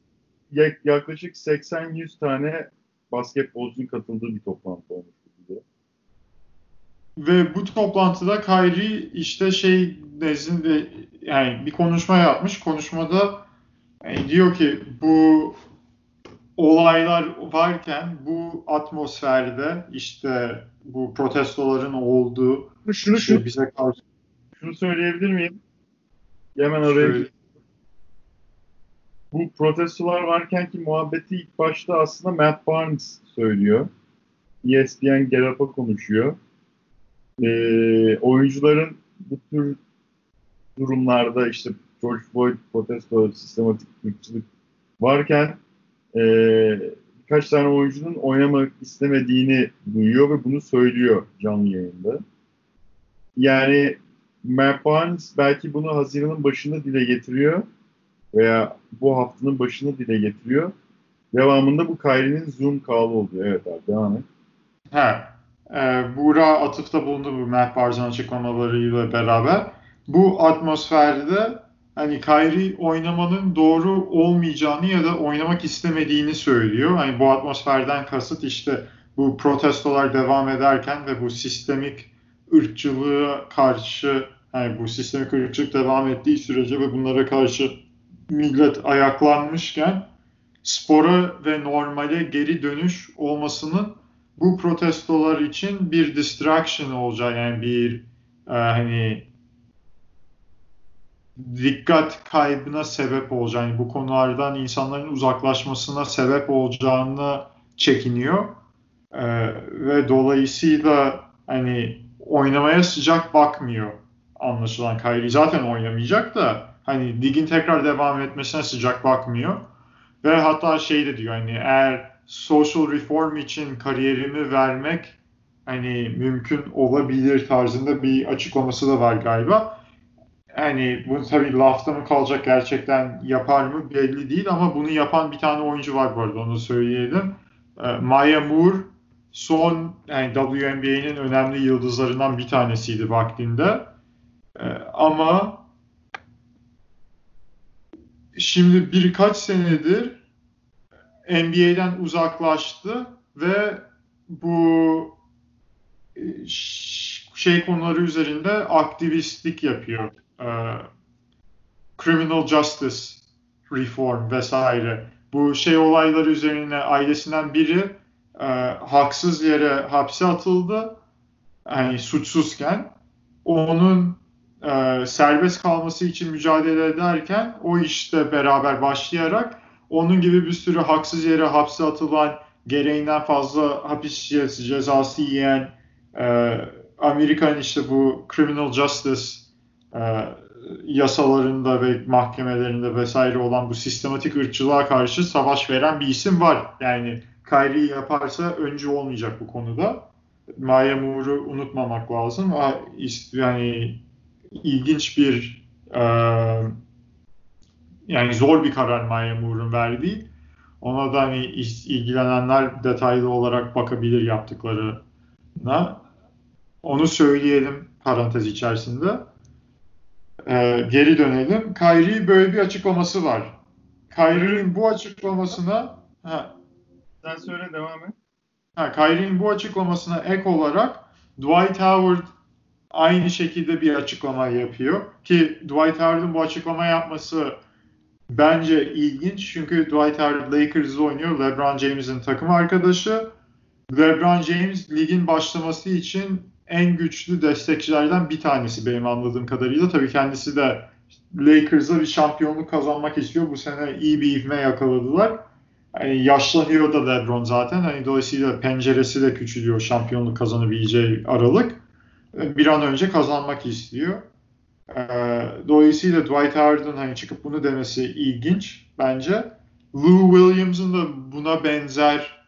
yaklaşık 80-100 tane basketbolcunun katıldığı bir toplantı olmuş. Ve bu toplantıda Kyrie işte şey nezdinde yani bir konuşma yapmış. Konuşmada yani diyor ki bu olaylar varken bu atmosferde işte bu protestoların olduğu şunu işte şunu, bize karşı şunu söyleyebilir miyim? Hemen araya bu protestolar varken ki muhabbeti ilk başta aslında Matt Barnes söylüyor. ESPN Get konuşuyor. Ee, oyuncuların bu tür durumlarda işte George Floyd protesto, sistematik ırkçılık varken e, birkaç tane oyuncunun oynamak istemediğini duyuyor ve bunu söylüyor canlı yayında. Yani Matt Barnes belki bunu Haziran'ın başında dile getiriyor veya bu haftanın başında dile getiriyor. Devamında bu Kyrie'nin Zoom call oluyor. Evet abi devam et. Ha, e, Buğra atıfta bulundu bu Matt Barnes'ın açıklamalarıyla beraber. Bu atmosferde hani Kyrie oynamanın doğru olmayacağını ya da oynamak istemediğini söylüyor. Hani bu atmosferden kasıt işte bu protestolar devam ederken ve bu sistemik ırkçılığa karşı yani bu sistemik ırkçılık devam ettiği sürece ve bunlara karşı millet ayaklanmışken spora ve normale geri dönüş olmasının bu protestolar için bir distraction olacağı yani bir e, hani dikkat kaybına sebep olacağını, bu konulardan insanların uzaklaşmasına sebep olacağını çekiniyor. Ee, ve dolayısıyla hani oynamaya sıcak bakmıyor anlaşılan. Kyrie zaten oynamayacak da hani ligin tekrar devam etmesine sıcak bakmıyor. Ve hatta şey de diyor hani eğer social reform için kariyerimi vermek hani mümkün olabilir tarzında bir açıklaması da var galiba hani bu tabii lafta mı kalacak gerçekten yapar mı belli değil ama bunu yapan bir tane oyuncu var bu arada onu söyleyelim. E, Maya Moore son yani WNBA'nin önemli yıldızlarından bir tanesiydi vaktinde. E, ama şimdi birkaç senedir NBA'den uzaklaştı ve bu e, şey konuları üzerinde aktivistlik yapıyor. Ee, criminal justice reform vesaire. Bu şey olayları üzerine ailesinden biri e, haksız yere hapse atıldı. Yani suçsuzken onun e, serbest kalması için mücadele ederken o işte beraber başlayarak onun gibi bir sürü haksız yere hapse atılan gereğinden fazla hapis cezası yiyen e, Amerikan işte bu criminal justice e, yasalarında ve mahkemelerinde vesaire olan bu sistematik ırkçılığa karşı savaş veren bir isim var. Yani Kyrie yaparsa öncü olmayacak bu konuda. Maya Moore'u unutmamak lazım. Yani ilginç bir e, yani zor bir karar Maya Moore'un verdiği. Ona da hani ilgilenenler detaylı olarak bakabilir yaptıklarına. Onu söyleyelim parantez içerisinde. Ee, geri dönelim. Kyrie böyle bir açıklaması var. Kyrie'nin bu açıklamasına ha, sen söyle devam et. Ha, Kyrie'nin bu açıklamasına ek olarak Dwight Howard aynı şekilde bir açıklama yapıyor. Ki Dwight Howard'ın bu açıklama yapması bence ilginç. Çünkü Dwight Howard Lakers'da oynuyor. LeBron James'in takım arkadaşı. LeBron James ligin başlaması için en güçlü destekçilerden bir tanesi benim anladığım kadarıyla. Tabii kendisi de Lakers'a bir şampiyonluk kazanmak istiyor. Bu sene iyi bir ivme yakaladılar. Yani yaşlanıyor da LeBron zaten. Hani dolayısıyla penceresi de küçülüyor şampiyonluk kazanabileceği aralık. Bir an önce kazanmak istiyor. Ee, dolayısıyla Dwight Howard'ın hani çıkıp bunu demesi ilginç bence. Lou Williams'ın da buna benzer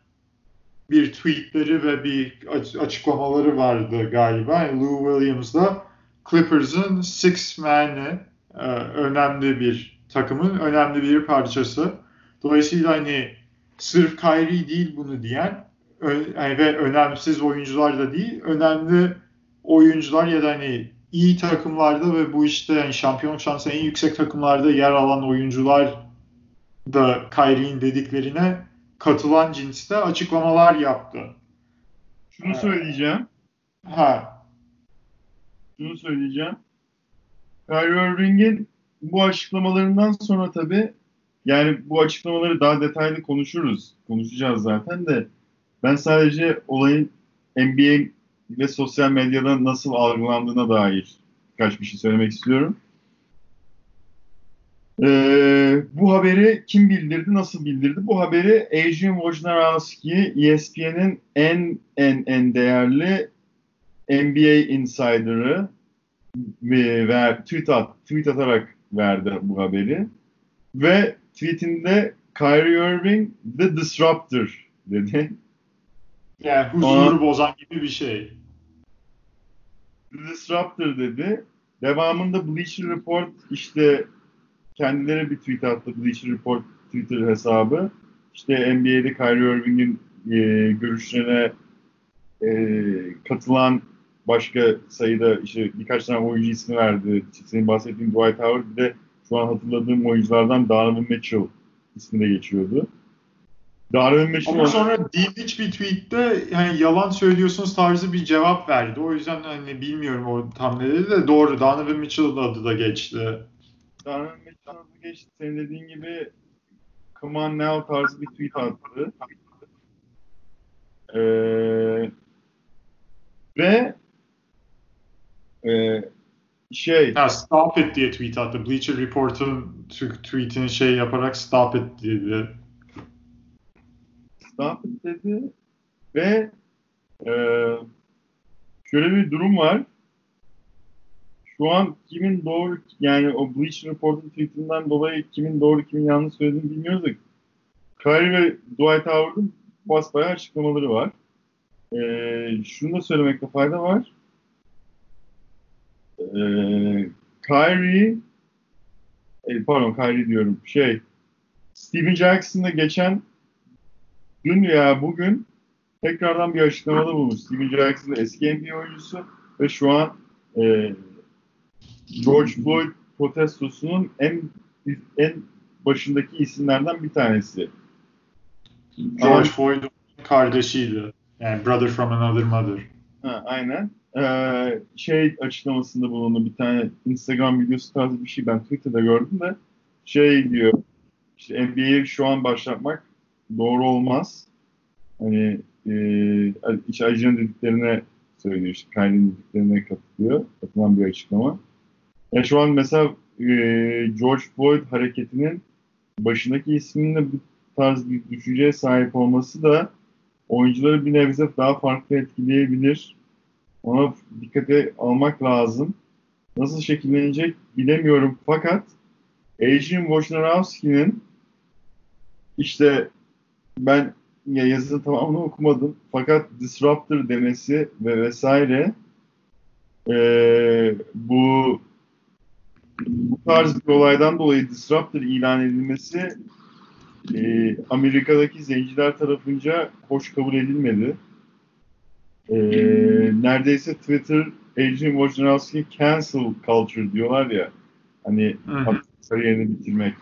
bir tweetleri ve bir açıklamaları vardı galiba. Yani Lou Williams da Clippers'ın six man'i e, önemli bir takımın önemli bir parçası. Dolayısıyla hani sırf Kyrie değil bunu diyen ve önemsiz oyuncular da değil, önemli oyuncular ya da hani iyi takımlarda ve bu işte yani şampiyonluk şansı en yüksek takımlarda yer alan oyuncular da Kyrie'nin dediklerine katılan cinste açıklamalar yaptı. Şunu söyleyeceğim. Ha. Şunu söyleyeceğim. Kyrie Irving'in bu açıklamalarından sonra tabii yani bu açıklamaları daha detaylı konuşuruz. Konuşacağız zaten de ben sadece olayın NBA ve sosyal medyada nasıl algılandığına dair birkaç bir şey söylemek istiyorum. Ee, bu haberi kim bildirdi, nasıl bildirdi? Bu haberi Adrian Wojnarowski, ESPN'in en en en değerli NBA insider'ı ve, ve tweet, at, tweet atarak verdi bu haberi. Ve tweetinde Kyrie Irving the disruptor dedi. Yani huzuru Aa, bozan gibi bir şey. Disruptor dedi. Devamında Bleacher Report işte kendileri bir tweet attı. Bleacher Report Twitter hesabı. İşte NBA'de Kyrie Irving'in e, görüşlerine e, katılan başka sayıda işte birkaç tane oyuncu ismi verdi. İşte senin bahsettiğin Dwight Howard bir de şu an hatırladığım oyunculardan Donovan Mitchell ismi de geçiyordu. Donovan Mitchell Ama sonra Divic bir tweette yani yalan söylüyorsunuz tarzı bir cevap verdi. O yüzden hani bilmiyorum o tam ne dedi de doğru Donovan Mitchell'ın adı da geçti. Donovan Mitchell adı geçti. Senin dediğin gibi Come on now tarzı bir tweet attı. Ee, ve e, şey... Ha, stop it diye tweet attı. Bleacher Report'un tweetini şey yaparak stop it dedi. İt dedi ve e, şöyle bir durum var. Şu an kimin doğru yani o Bleacher Report'un tweetinden dolayı kimin doğru kimin yanlış söylediğini bilmiyoruz da Kyrie ve Dwight Howard'ın basbayağı açıklamaları var. Ee, şunu da söylemekte fayda var. Ee, Kyrie e, pardon Kyrie diyorum. Şey Steven Jackson'da geçen dün ya bugün tekrardan bir açıklamada bulmuş. Steven Jackson eski NBA oyuncusu ve şu an e, George Floyd protestosunun en en başındaki isimlerden bir tanesi. George Floyd'un kardeşiydi. Yani brother from another mother. Ha, aynen. Ee, şey açıklamasında bulundu bir tane Instagram videosu tarzı bir şey ben Twitter'da gördüm de şey diyor işte NBA'yi şu an başlatmak doğru olmaz. Hani e, işte Aycı'nın dediklerine söylüyor işte Kyrie'nin dediklerine katılıyor. Katılan bir açıklama. Ya şu an mesela e, George Floyd hareketinin başındaki isminin de bu tarz bir düşünceye sahip olması da oyuncuları bir nebze daha farklı etkileyebilir. Ona dikkate almak lazım. Nasıl şekillenecek bilemiyorum fakat Adrian Wojnarowski'nin işte ben ya yazının tamamını okumadım fakat disruptor demesi ve vesaire ee, bu bu tarz bir olaydan dolayı disruptor ilan edilmesi e, Amerika'daki zenciler tarafınca hoş kabul edilmedi. E, neredeyse Twitter Adrian Wojnarowski cancel culture diyorlar ya. Hani kariyerini bitirmek.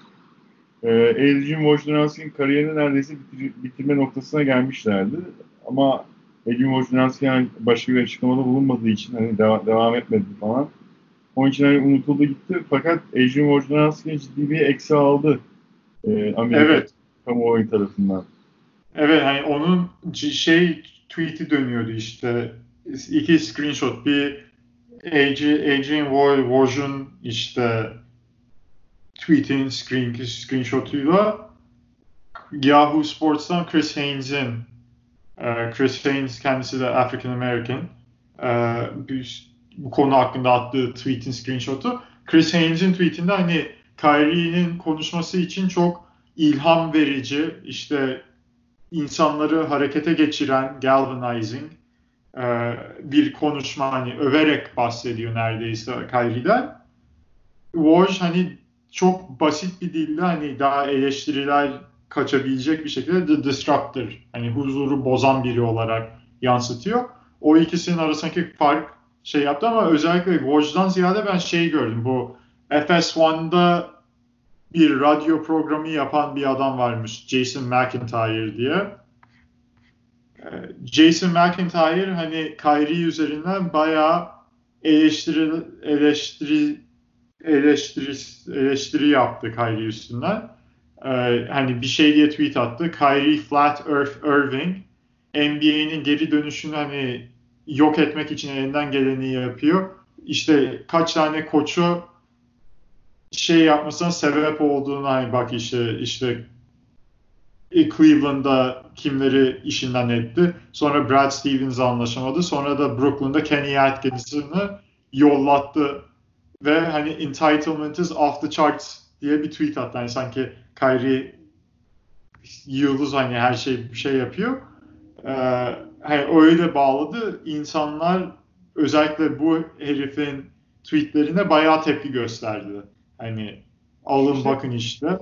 E, Adrian Wojnarowski'nin kariyerini neredeyse bitir, bitirme noktasına gelmişlerdi. Ama Adrian Wojnarowski yani başka bir açıklamada bulunmadığı için hani deva, devam etmedi falan. Onun için hani unutuldu gitti. Fakat Adrian Wojnarowski ciddi bir eksi aldı. E, Amerika evet. kamuoyu tarafından. Evet hani onun şey tweet'i dönüyordu işte. iki screenshot. Bir Adrian Woj'un işte tweet'in screen, screenshot'uyla Yahoo Sports'tan Chris Haynes'in Chris Haynes kendisi de African American bir bu konu hakkında attığı tweet'in screenshot'u. Chris Haynes'in tweet'inde hani Kyrie'nin konuşması için çok ilham verici, işte insanları harekete geçiren, galvanizing e, bir konuşma hani överek bahsediyor neredeyse Kyrie'den. Woj hani çok basit bir dille hani daha eleştiriler kaçabilecek bir şekilde The Disruptor hani huzuru bozan biri olarak yansıtıyor. O ikisinin arasındaki fark şey yaptı ama özellikle Woj'dan ziyade ben şey gördüm. Bu FS1'da bir radyo programı yapan bir adam varmış. Jason McIntyre diye. Ee, Jason McIntyre hani Kyrie üzerinden bayağı eleştiri eleştiri eleştiri eleştiri yaptı Kyrie üstünden. Ee, hani bir şey diye tweet attı. Kyrie Flat Earth Irving NBA'nin geri dönüşünü hani yok etmek için elinden geleni yapıyor. İşte kaç tane koçu şey yapmasına sebep olduğunu hani bak işte işte Cleveland'da kimleri işinden etti. Sonra Brad Stevens anlaşamadı. Sonra da Brooklyn'da Kenny Atkinson'ı yollattı. Ve hani entitlement is off the charts diye bir tweet attı. Yani sanki Kyrie yıldız hani her şey bir şey yapıyor. Ee, hani öyle bağladı. İnsanlar özellikle bu herifin tweetlerine bayağı tepki gösterdi. Hani alın işte, bakın işte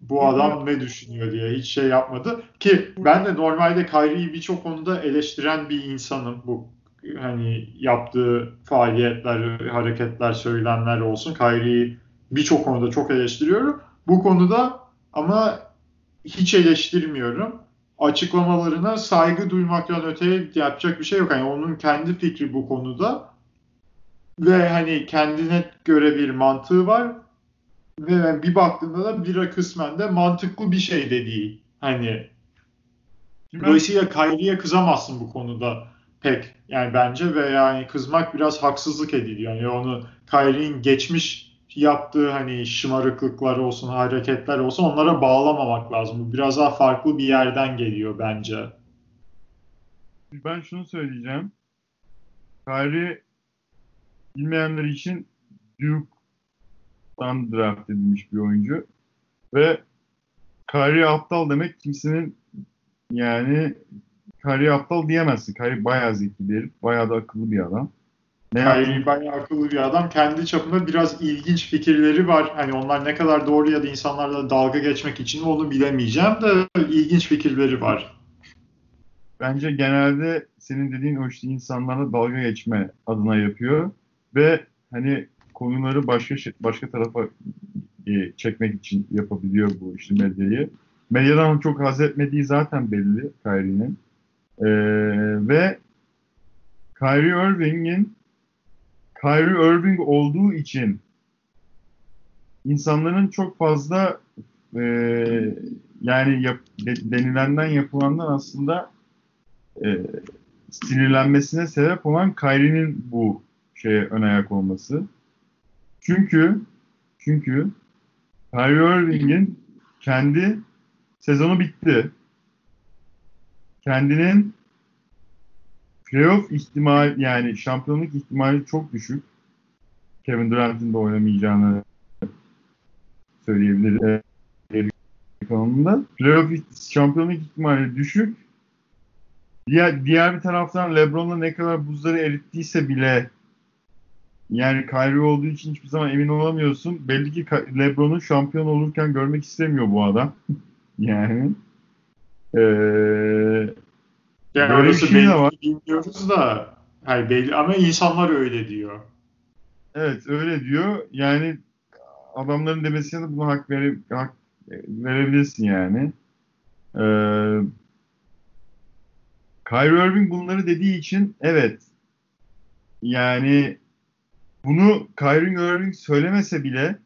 bu adam ne düşünüyor diye hiç şey yapmadı. Ki ben de normalde Kyrie'yi birçok konuda eleştiren bir insanım. Bu hani yaptığı faaliyetler, hareketler, söylemler olsun. Kyrie'yi birçok konuda çok eleştiriyorum. Bu konuda ama hiç eleştirmiyorum açıklamalarına saygı duymaktan öte yapacak bir şey yok. Yani onun kendi fikri bu konuda ve hani kendine göre bir mantığı var ve bir baktığında da bira kısmen de mantıklı bir şey de değil. Hani dolayısıyla Kyrie'ye kızamazsın bu konuda pek yani bence ve yani kızmak biraz haksızlık ediliyor. Yani onu Kyrie'nin geçmiş yaptığı hani şımarıklıklar olsun, hareketler olsun onlara bağlamamak lazım. Bu biraz daha farklı bir yerden geliyor bence. Ben şunu söyleyeceğim. Kyrie bilmeyenler için Duke'dan draft edilmiş bir oyuncu. Ve Kyrie aptal demek kimsenin yani Kyrie aptal diyemezsin. Kyrie bayağı zeki bir herif. Bayağı da akıllı bir adam. Ne Kyrie bayağı akıllı bir adam. Kendi çapında biraz ilginç fikirleri var. Hani onlar ne kadar doğru ya da insanlarla dalga geçmek için onu bilemeyeceğim de ilginç fikirleri var. Bence genelde senin dediğin o işte insanlarla dalga geçme adına yapıyor ve hani konuları başka başka tarafa e, çekmek için yapabiliyor bu işte medyayı. Medyadan çok haz etmediği zaten belli Kyrie'nin. Ee, ve Kyrie Irving'in Kyrie Irving olduğu için insanların çok fazla e, yani yap, de, denilenden yapılandan aslında e, sinirlenmesine sebep olan Kyrie'nin bu şeye ön ayak olması. Çünkü çünkü Kyrie Irving'in kendi sezonu bitti. Kendinin playoff ihtimal yani şampiyonluk ihtimali çok düşük. Kevin Durant'in de oynamayacağını söyleyebiliriz. Kanalında. Playoff şampiyonluk ihtimali düşük. Diğer, diğer bir taraftan LeBron'la ne kadar buzları erittiyse bile yani Kyrie olduğu için hiçbir zaman emin olamıyorsun. Belli ki LeBron'u şampiyon olurken görmek istemiyor bu adam. yani. Ee, yani böyle bir şey de var. Bilmiyoruz da hayır belli ama insanlar öyle diyor. Evet öyle diyor. Yani adamların demesine de buna hak, vere, hak verebilirsin yani. Ee, Kyrie Irving bunları dediği için evet yani bunu Kyrie Irving söylemese bile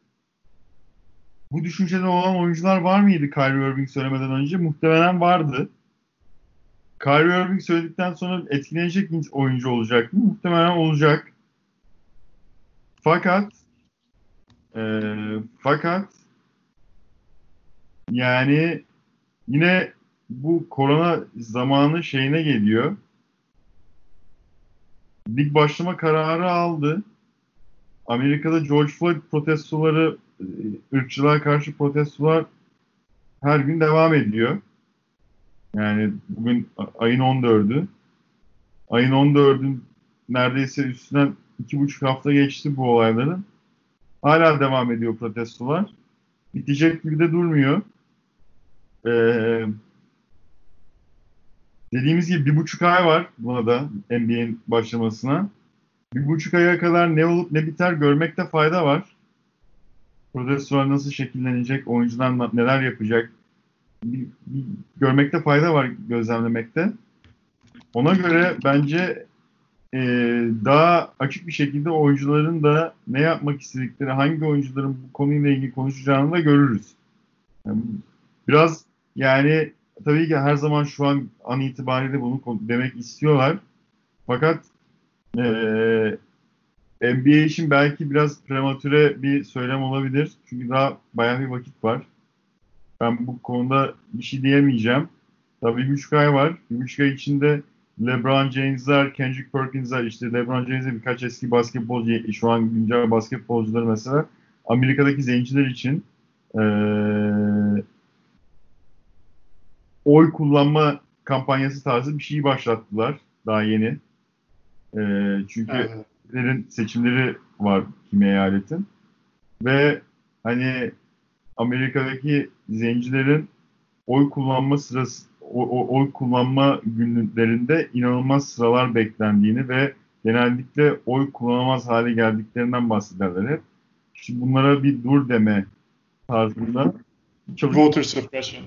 bu düşüncede olan oyuncular var mıydı Kyrie Irving söylemeden önce? Muhtemelen vardı. Kyrie Irving söyledikten sonra etkilenecek oyuncu olacak mı? Muhtemelen olacak. Fakat e, fakat yani yine bu korona zamanı şeyine geliyor. Lig başlama kararı aldı. Amerika'da George Floyd protestoları, ırkçılığa karşı protestolar her gün devam ediyor. Yani bugün ayın 14'ü. Ayın 14'ün neredeyse üstünden iki buçuk hafta geçti bu olayların. Hala devam ediyor protestolar. Bitecek gibi de durmuyor. Ee, dediğimiz gibi bir buçuk ay var buna da NBA'nin başlamasına. Bir buçuk aya kadar ne olup ne biter görmekte fayda var. Protestolar nasıl şekillenecek, oyuncular neler yapacak, bir, bir görmekte fayda var gözlemlemekte. Ona göre bence e, daha açık bir şekilde oyuncuların da ne yapmak istedikleri, hangi oyuncuların bu konuyla ilgili konuşacağını da görürüz. Yani biraz yani tabii ki her zaman şu an an itibariyle bunu demek istiyorlar. Fakat e, NBA için belki biraz prematüre bir söylem olabilir. Çünkü daha bayağı bir vakit var. Ben bu konuda bir şey diyemeyeceğim. Tabii bir buçuk ay var. Bir buçuk ay içinde LeBron James'ler, Kendrick Perkins'ler, işte LeBron James'e birkaç eski basketbolcu, şu an güncel basketbolcuları mesela Amerika'daki zenciler için ee, oy kullanma kampanyası tarzı bir şeyi başlattılar daha yeni. E, çünkü evet. Seçimleri var kimi eyaletin. Ve hani Amerika'daki zencilerin oy kullanma sırası o, oy kullanma günlerinde inanılmaz sıralar beklendiğini ve genellikle oy kullanamaz hale geldiklerinden bahsederler hep. Şimdi bunlara bir dur deme tarzında çalış- Voter suppression.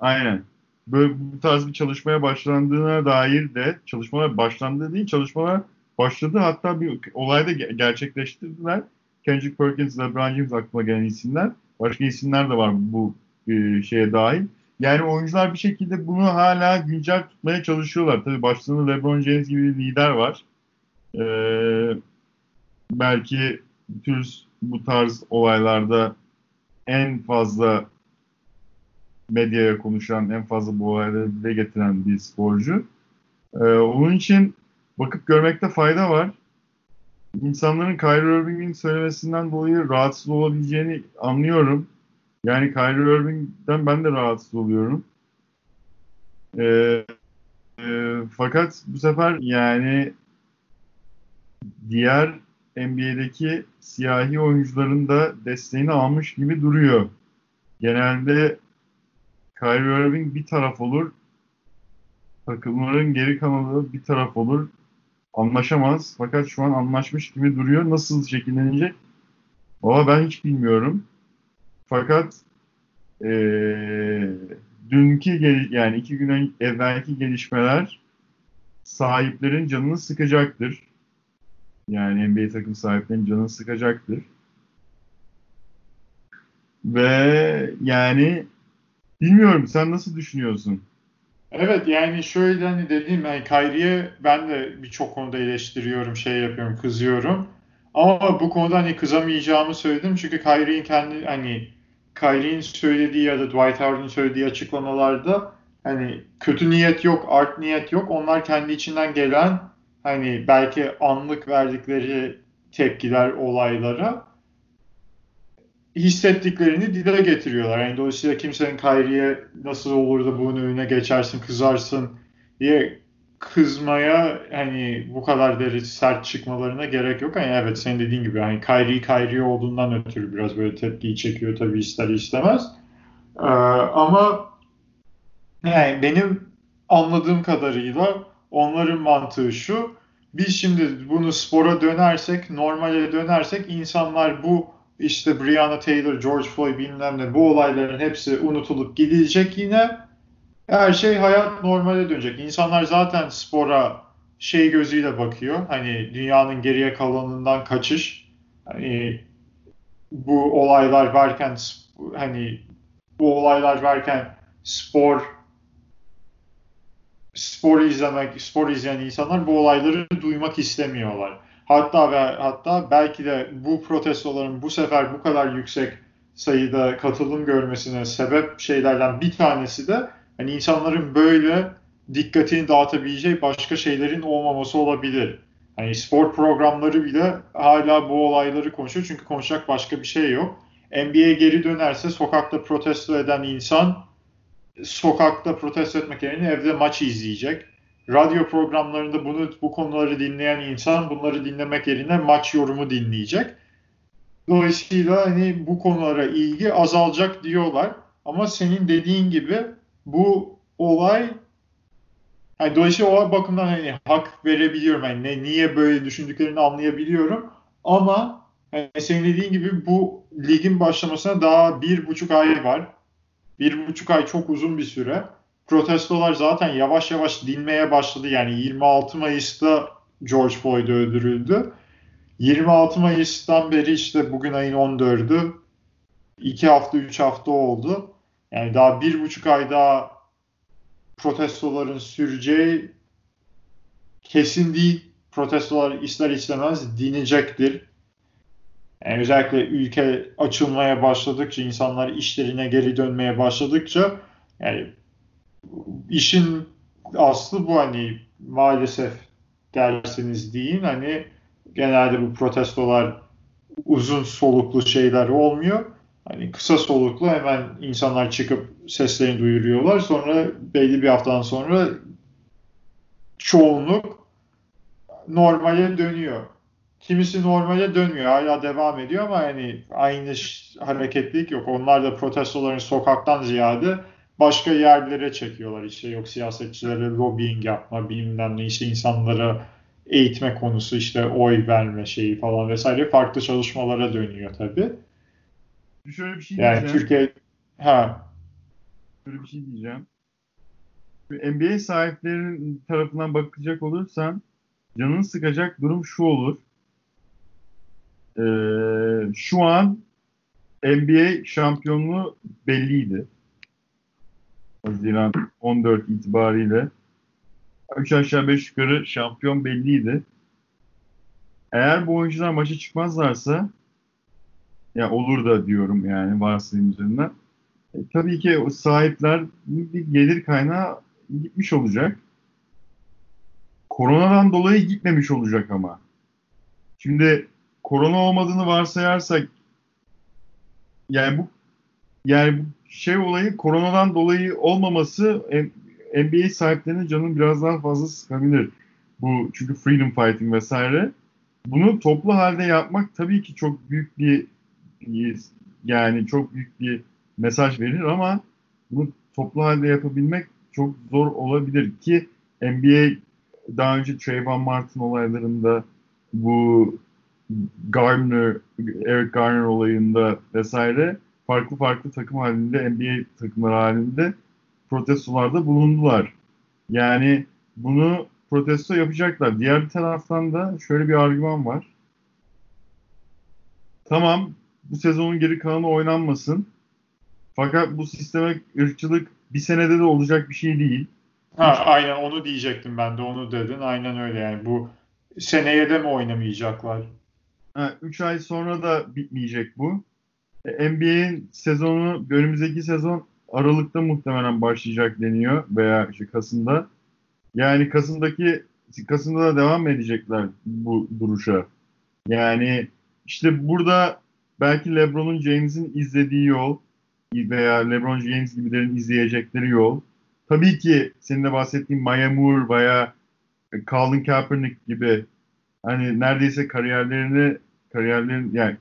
Aynen. Böyle bu tarz bir çalışmaya başlandığına dair de çalışmalar başlandığı değil çalışmalar başladı. Hatta bir olayda gerçekleştirdiler. Kendrick Perkins, LeBron James aklıma gelen isimler. Başka isimler de var bu e, şeye dahil. Yani oyuncular bir şekilde bunu hala güncel tutmaya çalışıyorlar. Tabii başlarında LeBron James gibi bir lider var. Ee, belki tür bu tarz olaylarda en fazla medyaya konuşan, en fazla bu olayları dile getiren bir sporcu. Ee, onun için bakıp görmekte fayda var. İnsanların Kyrie Irving'in söylemesinden dolayı rahatsız olabileceğini anlıyorum. Yani Kyrie Irving'den ben de rahatsız oluyorum. Ee, e, fakat bu sefer yani diğer NBA'deki siyahi oyuncuların da desteğini almış gibi duruyor. Genelde Kyrie Irving bir taraf olur, takımların geri kalanı bir taraf olur. Anlaşamaz. Fakat şu an anlaşmış gibi duruyor. Nasıl şekillenecek? Valla ben hiç bilmiyorum. Fakat ee, dünkü yani iki gün evvelki gelişmeler sahiplerin canını sıkacaktır. Yani NBA takım sahiplerinin canını sıkacaktır. Ve yani bilmiyorum sen nasıl düşünüyorsun? Evet yani şöyle hani dediğim yani Kyrie'ye ben de birçok konuda eleştiriyorum, şey yapıyorum, kızıyorum. Ama bu konuda hani kızamayacağımı söyledim çünkü Kyrie'nin kendi hani Kyrie'nin söylediği ya da Dwight Howard'ın söylediği açıklamalarda hani kötü niyet yok, art niyet yok. Onlar kendi içinden gelen hani belki anlık verdikleri tepkiler olaylara hissettiklerini dile getiriyorlar. Yani dolayısıyla kimsenin Kyrie'ye nasıl olur da bunun önüne geçersin, kızarsın diye kızmaya hani bu kadar derece sert çıkmalarına gerek yok. Yani evet senin dediğin gibi hani Kyrie Kyrie olduğundan ötürü biraz böyle tepkiyi çekiyor tabii ister istemez. Ee, ama yani benim anladığım kadarıyla onların mantığı şu. Biz şimdi bunu spora dönersek, normale dönersek insanlar bu işte Breonna Taylor, George Floyd bilmem ne bu olayların hepsi unutulup gidecek yine. Her şey hayat normale dönecek. İnsanlar zaten spora şey gözüyle bakıyor. Hani dünyanın geriye kalanından kaçış. Hani bu olaylar varken hani bu olaylar varken spor spor izlemek, spor izleyen insanlar bu olayları duymak istemiyorlar. Hatta ve hatta belki de bu protestoların bu sefer bu kadar yüksek sayıda katılım görmesine sebep şeylerden bir tanesi de hani insanların böyle dikkatini dağıtabileceği başka şeylerin olmaması olabilir. Hani spor programları bile hala bu olayları konuşuyor çünkü konuşacak başka bir şey yok. NBA'ye geri dönerse sokakta protesto eden insan sokakta protesto etmek yerine evde maç izleyecek. Radyo programlarında bunu bu konuları dinleyen insan bunları dinlemek yerine maç yorumu dinleyecek. Dolayısıyla hani bu konulara ilgi azalacak diyorlar. Ama senin dediğin gibi bu olay yani dolayısıyla o bakımdan hani hak verebiliyorum. Yani ne, niye böyle düşündüklerini anlayabiliyorum. Ama yani senin dediğin gibi bu ligin başlamasına daha bir buçuk ay var. Bir buçuk ay çok uzun bir süre. Protestolar zaten yavaş yavaş dinmeye başladı. Yani 26 Mayıs'ta George Floyd öldürüldü. 26 Mayıs'tan beri işte bugün ayın 14'ü. 2 hafta, 3 hafta oldu. Yani daha bir buçuk ay daha protestoların süreceği kesin değil. Protestolar ister istemez dinecektir. Yani özellikle ülke açılmaya başladıkça, insanlar işlerine geri dönmeye başladıkça yani işin aslı bu hani maalesef derseniz deyin hani genelde bu protestolar uzun soluklu şeyler olmuyor. Hani kısa soluklu hemen insanlar çıkıp seslerini duyuruyorlar. Sonra belli bir haftadan sonra çoğunluk normale dönüyor. Kimisi normale dönmüyor. Hala devam ediyor ama yani aynı hareketlik yok. Onlar da protestoların sokaktan ziyade başka yerlere çekiyorlar. İşte yok siyasetçilere lobbying yapma, bilmem ne işte insanlara eğitme konusu işte oy verme şeyi falan vesaire farklı çalışmalara dönüyor tabii. Şöyle bir şey yani diyeceğim. Türkiye ha şöyle bir şey diyeceğim. NBA sahiplerinin tarafından bakacak olursan canını sıkacak durum şu olur. Ee, şu an NBA şampiyonluğu belliydi. Haziran 14 itibariyle 3 aşağı 5 yukarı şampiyon belliydi. Eğer bu oyuncular maça çıkmazlarsa ya olur da diyorum yani varsayım üzerinden. E, tabii ki o sahipler bir gelir kaynağı gitmiş olacak. Koronadan dolayı gitmemiş olacak ama. Şimdi korona olmadığını varsayarsak yani bu yani şey olayı koronadan dolayı olmaması NBA sahiplerinin canını biraz daha fazla sıkabilir. Bu çünkü freedom fighting vesaire. bunu toplu halde yapmak tabii ki çok büyük bir yani çok büyük bir mesaj verir ama bunu toplu halde yapabilmek çok zor olabilir ki NBA daha önce Trayvon Martin olaylarında bu Gardner, Eric Garner olayında vesaire farklı farklı takım halinde NBA takımları halinde protestolarda bulundular. Yani bunu protesto yapacaklar. Diğer bir taraftan da şöyle bir argüman var. Tamam bu sezonun geri kalanı oynanmasın. Fakat bu sisteme ırkçılık bir senede de olacak bir şey değil. Ha, aynen onu diyecektim ben de onu dedin. Aynen öyle yani bu seneye de mi oynamayacaklar? 3 ay sonra da bitmeyecek bu. E, NBA'in sezonu önümüzdeki sezon Aralık'ta muhtemelen başlayacak deniyor veya işte Kasım'da. Yani Kasım'daki Kasım'da da devam edecekler bu duruşa. Yani işte burada belki LeBron'un James'in izlediği yol veya LeBron James gibilerin izleyecekleri yol. Tabii ki senin de bahsettiğin Maya Moore veya Colin Kaepernick gibi hani neredeyse kariyerlerini kariyerlerin yani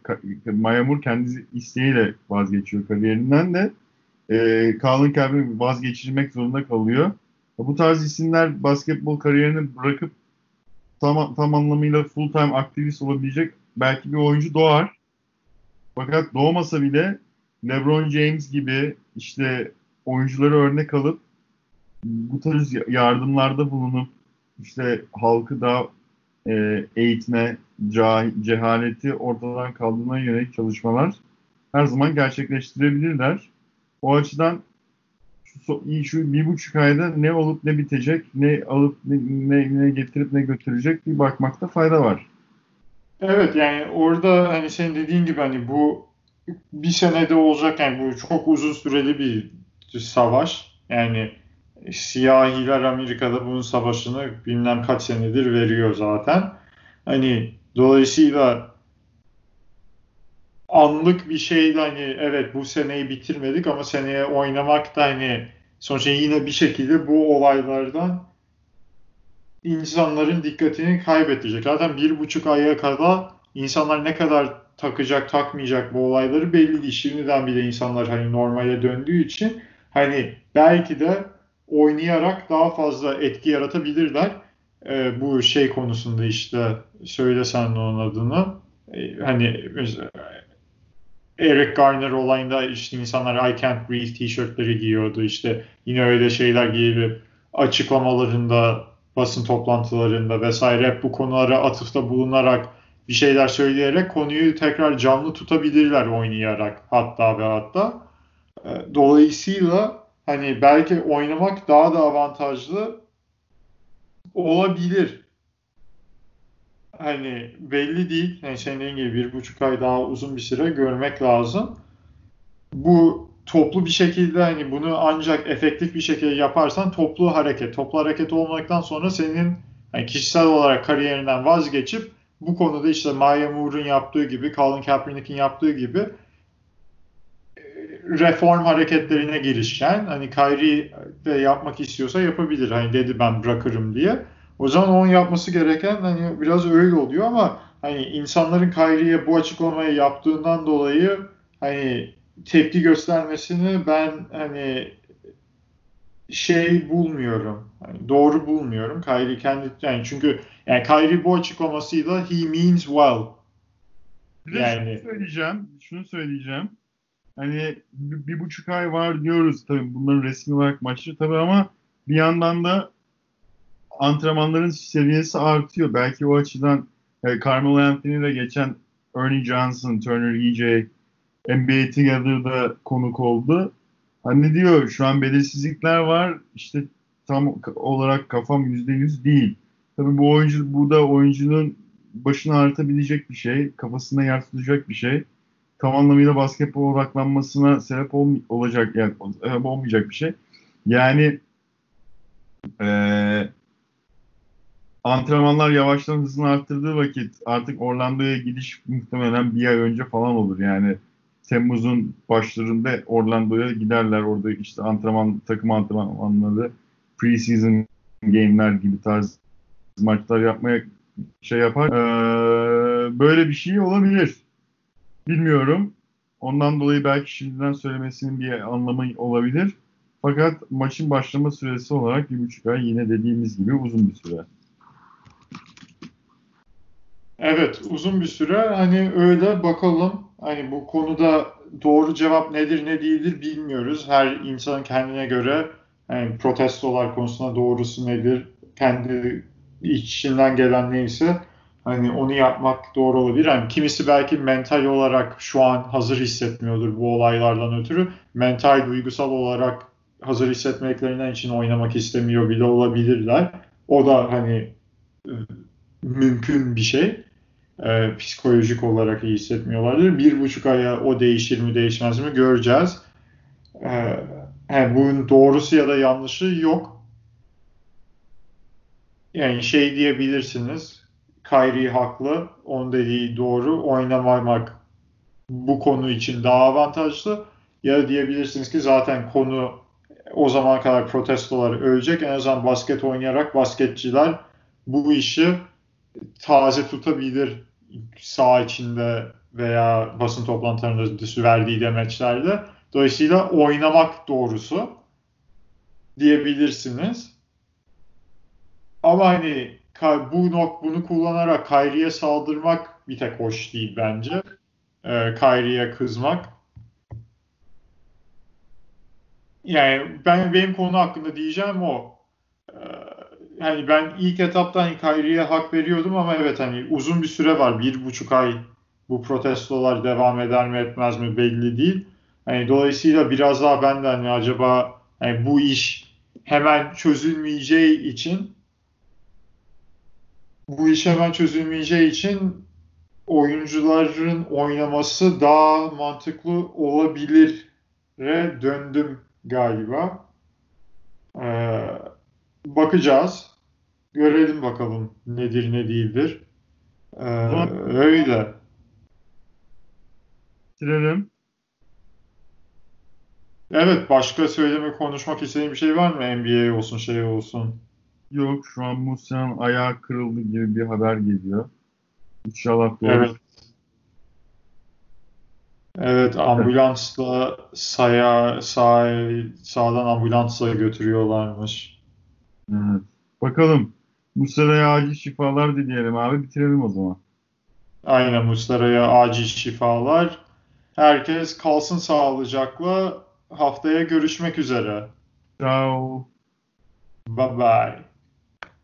Maya Moore kendi isteğiyle vazgeçiyor kariyerinden de e, Colin Kaepernick vazgeçilmek zorunda kalıyor. Bu tarz isimler basketbol kariyerini bırakıp tam, tam anlamıyla full time aktivist olabilecek belki bir oyuncu doğar. Fakat doğmasa bile LeBron James gibi işte oyuncuları örnek alıp bu tarz yardımlarda bulunup işte halkı da e, eğitme, cehaleti ortadan kaldırmaya yönelik çalışmalar her zaman gerçekleştirebilirler. O açıdan şu, şu bir buçuk ayda ne olup ne bitecek, ne alıp ne, ne, ne getirip ne götürecek bir bakmakta fayda var. Evet yani orada hani senin dediğin gibi hani bu bir senede olacak yani bu çok uzun süreli bir savaş. Yani siyahiler Amerika'da bunun savaşını bilmem kaç senedir veriyor zaten. Hani dolayısıyla anlık bir şeydi hani evet bu seneyi bitirmedik ama seneye oynamak da hani sonuçta yine bir şekilde bu olaylardan insanların dikkatini kaybedecek. Zaten bir buçuk aya kadar insanlar ne kadar takacak takmayacak bu olayları belli değil. Şimdiden bile insanlar hani normale döndüğü için hani belki de oynayarak daha fazla etki yaratabilirler. Ee, bu şey konusunda işte söylesen onun adını. Ee, hani Eric Garner olayında işte insanlar I can't breathe tişörtleri giyiyordu. İşte yine öyle şeyler giyilip açıklamalarında, basın toplantılarında vesaire hep bu konulara atıfta bulunarak bir şeyler söyleyerek konuyu tekrar canlı tutabilirler oynayarak hatta ve hatta. Ee, dolayısıyla hani belki oynamak daha da avantajlı olabilir. Hani belli değil. Yani senin gibi bir buçuk ay daha uzun bir süre görmek lazım. Bu toplu bir şekilde hani bunu ancak efektif bir şekilde yaparsan toplu hareket. Toplu hareket olmaktan sonra senin yani kişisel olarak kariyerinden vazgeçip bu konuda işte Maya Moore'un yaptığı gibi, Colin Kaepernick'in yaptığı gibi reform hareketlerine girişken hani Kyrie de yapmak istiyorsa yapabilir. Hani dedi ben bırakırım diye. O zaman onun yapması gereken hani biraz öyle oluyor ama hani insanların Kyrie'ye bu açıklamayı yaptığından dolayı hani tepki göstermesini ben hani şey bulmuyorum. Yani doğru bulmuyorum. Kyrie kendi yani çünkü yani Kyrie bu açıklamasıyla he means well. Bir yani şunu söyleyeceğim. Şunu söyleyeceğim. Hani bir, bir buçuk ay var diyoruz tabii bunların resmi olarak maçı tabii ama bir yandan da antrenmanların seviyesi artıyor. Belki o açıdan e, Carmelo Anthony ile geçen Ernie Johnson, Turner EJ NBA Together'da konuk oldu. Hani diyor şu an belirsizlikler var. İşte tam olarak kafam yüzde yüz değil. Tabii bu oyuncu, bu da oyuncunun başını ağrıtabilecek bir şey. Kafasında yer tutacak bir şey. Tam anlamıyla basketbol odaklanmasına sebep ol, olacak yani olmayacak bir şey. Yani ee, antrenmanlar yavaştan hızını arttırdığı vakit artık Orlando'ya gidiş muhtemelen bir ay önce falan olur. Yani Temmuz'un başlarında Orlando'ya giderler. Orada işte antrenman, takım antrenmanları, preseason game'ler gibi tarz maçlar yapmaya şey yapar. Ee, böyle bir şey olabilir. Bilmiyorum. Ondan dolayı belki şimdiden söylemesinin bir anlamı olabilir. Fakat maçın başlama süresi olarak bir buçuk ay yine dediğimiz gibi uzun bir süre. Evet uzun bir süre hani öyle bakalım hani bu konuda doğru cevap nedir ne değildir bilmiyoruz. Her insanın kendine göre yani protestolar konusunda doğrusu nedir kendi içinden gelen neyse hani onu yapmak doğru olabilir. Yani kimisi belki mental olarak şu an hazır hissetmiyordur bu olaylardan ötürü. Mental, duygusal olarak hazır hissetmeklerinden için oynamak istemiyor bile olabilirler. O da hani e, mümkün bir şey. Ee, psikolojik olarak iyi hissetmiyorlardır. Bir buçuk aya o değişir mi değişmez mi göreceğiz. Ee, yani bunun doğrusu ya da yanlışı yok. Yani şey diyebilirsiniz. Kyrie haklı. Onun dediği doğru. Oynamamak bu konu için daha avantajlı. Ya da diyebilirsiniz ki zaten konu o zaman kadar protestolar ölecek. En azından basket oynayarak basketçiler bu işi taze tutabilir sağ içinde veya basın toplantılarında verdiği demeçlerde. Dolayısıyla oynamak doğrusu diyebilirsiniz. Ama hani bu nok bunu kullanarak Kyrie'ye saldırmak bir tek hoş değil bence. Ee, Kyrie'ye kızmak. Yani ben benim konu hakkında diyeceğim o. Ee, hani ben ilk etapta hani Kyrie'ye hak veriyordum ama evet hani uzun bir süre var. Bir buçuk ay bu protestolar devam eder mi etmez mi belli değil. Hani dolayısıyla biraz daha ben de hani acaba hani bu iş hemen çözülmeyeceği için bu iş hemen çözülmeyeceği için oyuncuların oynaması daha mantıklı olabilir döndüm galiba. Ee, bakacağız. Görelim bakalım nedir ne değildir. Ee, öyle. Bitirelim. Evet başka söyleme konuşmak istediğin bir şey var mı? NBA olsun şey olsun. Yok şu an Musa'nın ayağı kırıldı gibi bir haber geliyor. İnşallah doğru. Evet. Evet ambulansla saya, sağ, sağdan ambulansla götürüyorlarmış. Evet. Bakalım. Muslera'ya acil şifalar dileyelim abi. Bitirelim o zaman. Aynen Muslera'ya acil şifalar. Herkes kalsın sağlıcakla. Haftaya görüşmek üzere. Ciao. Bye bye.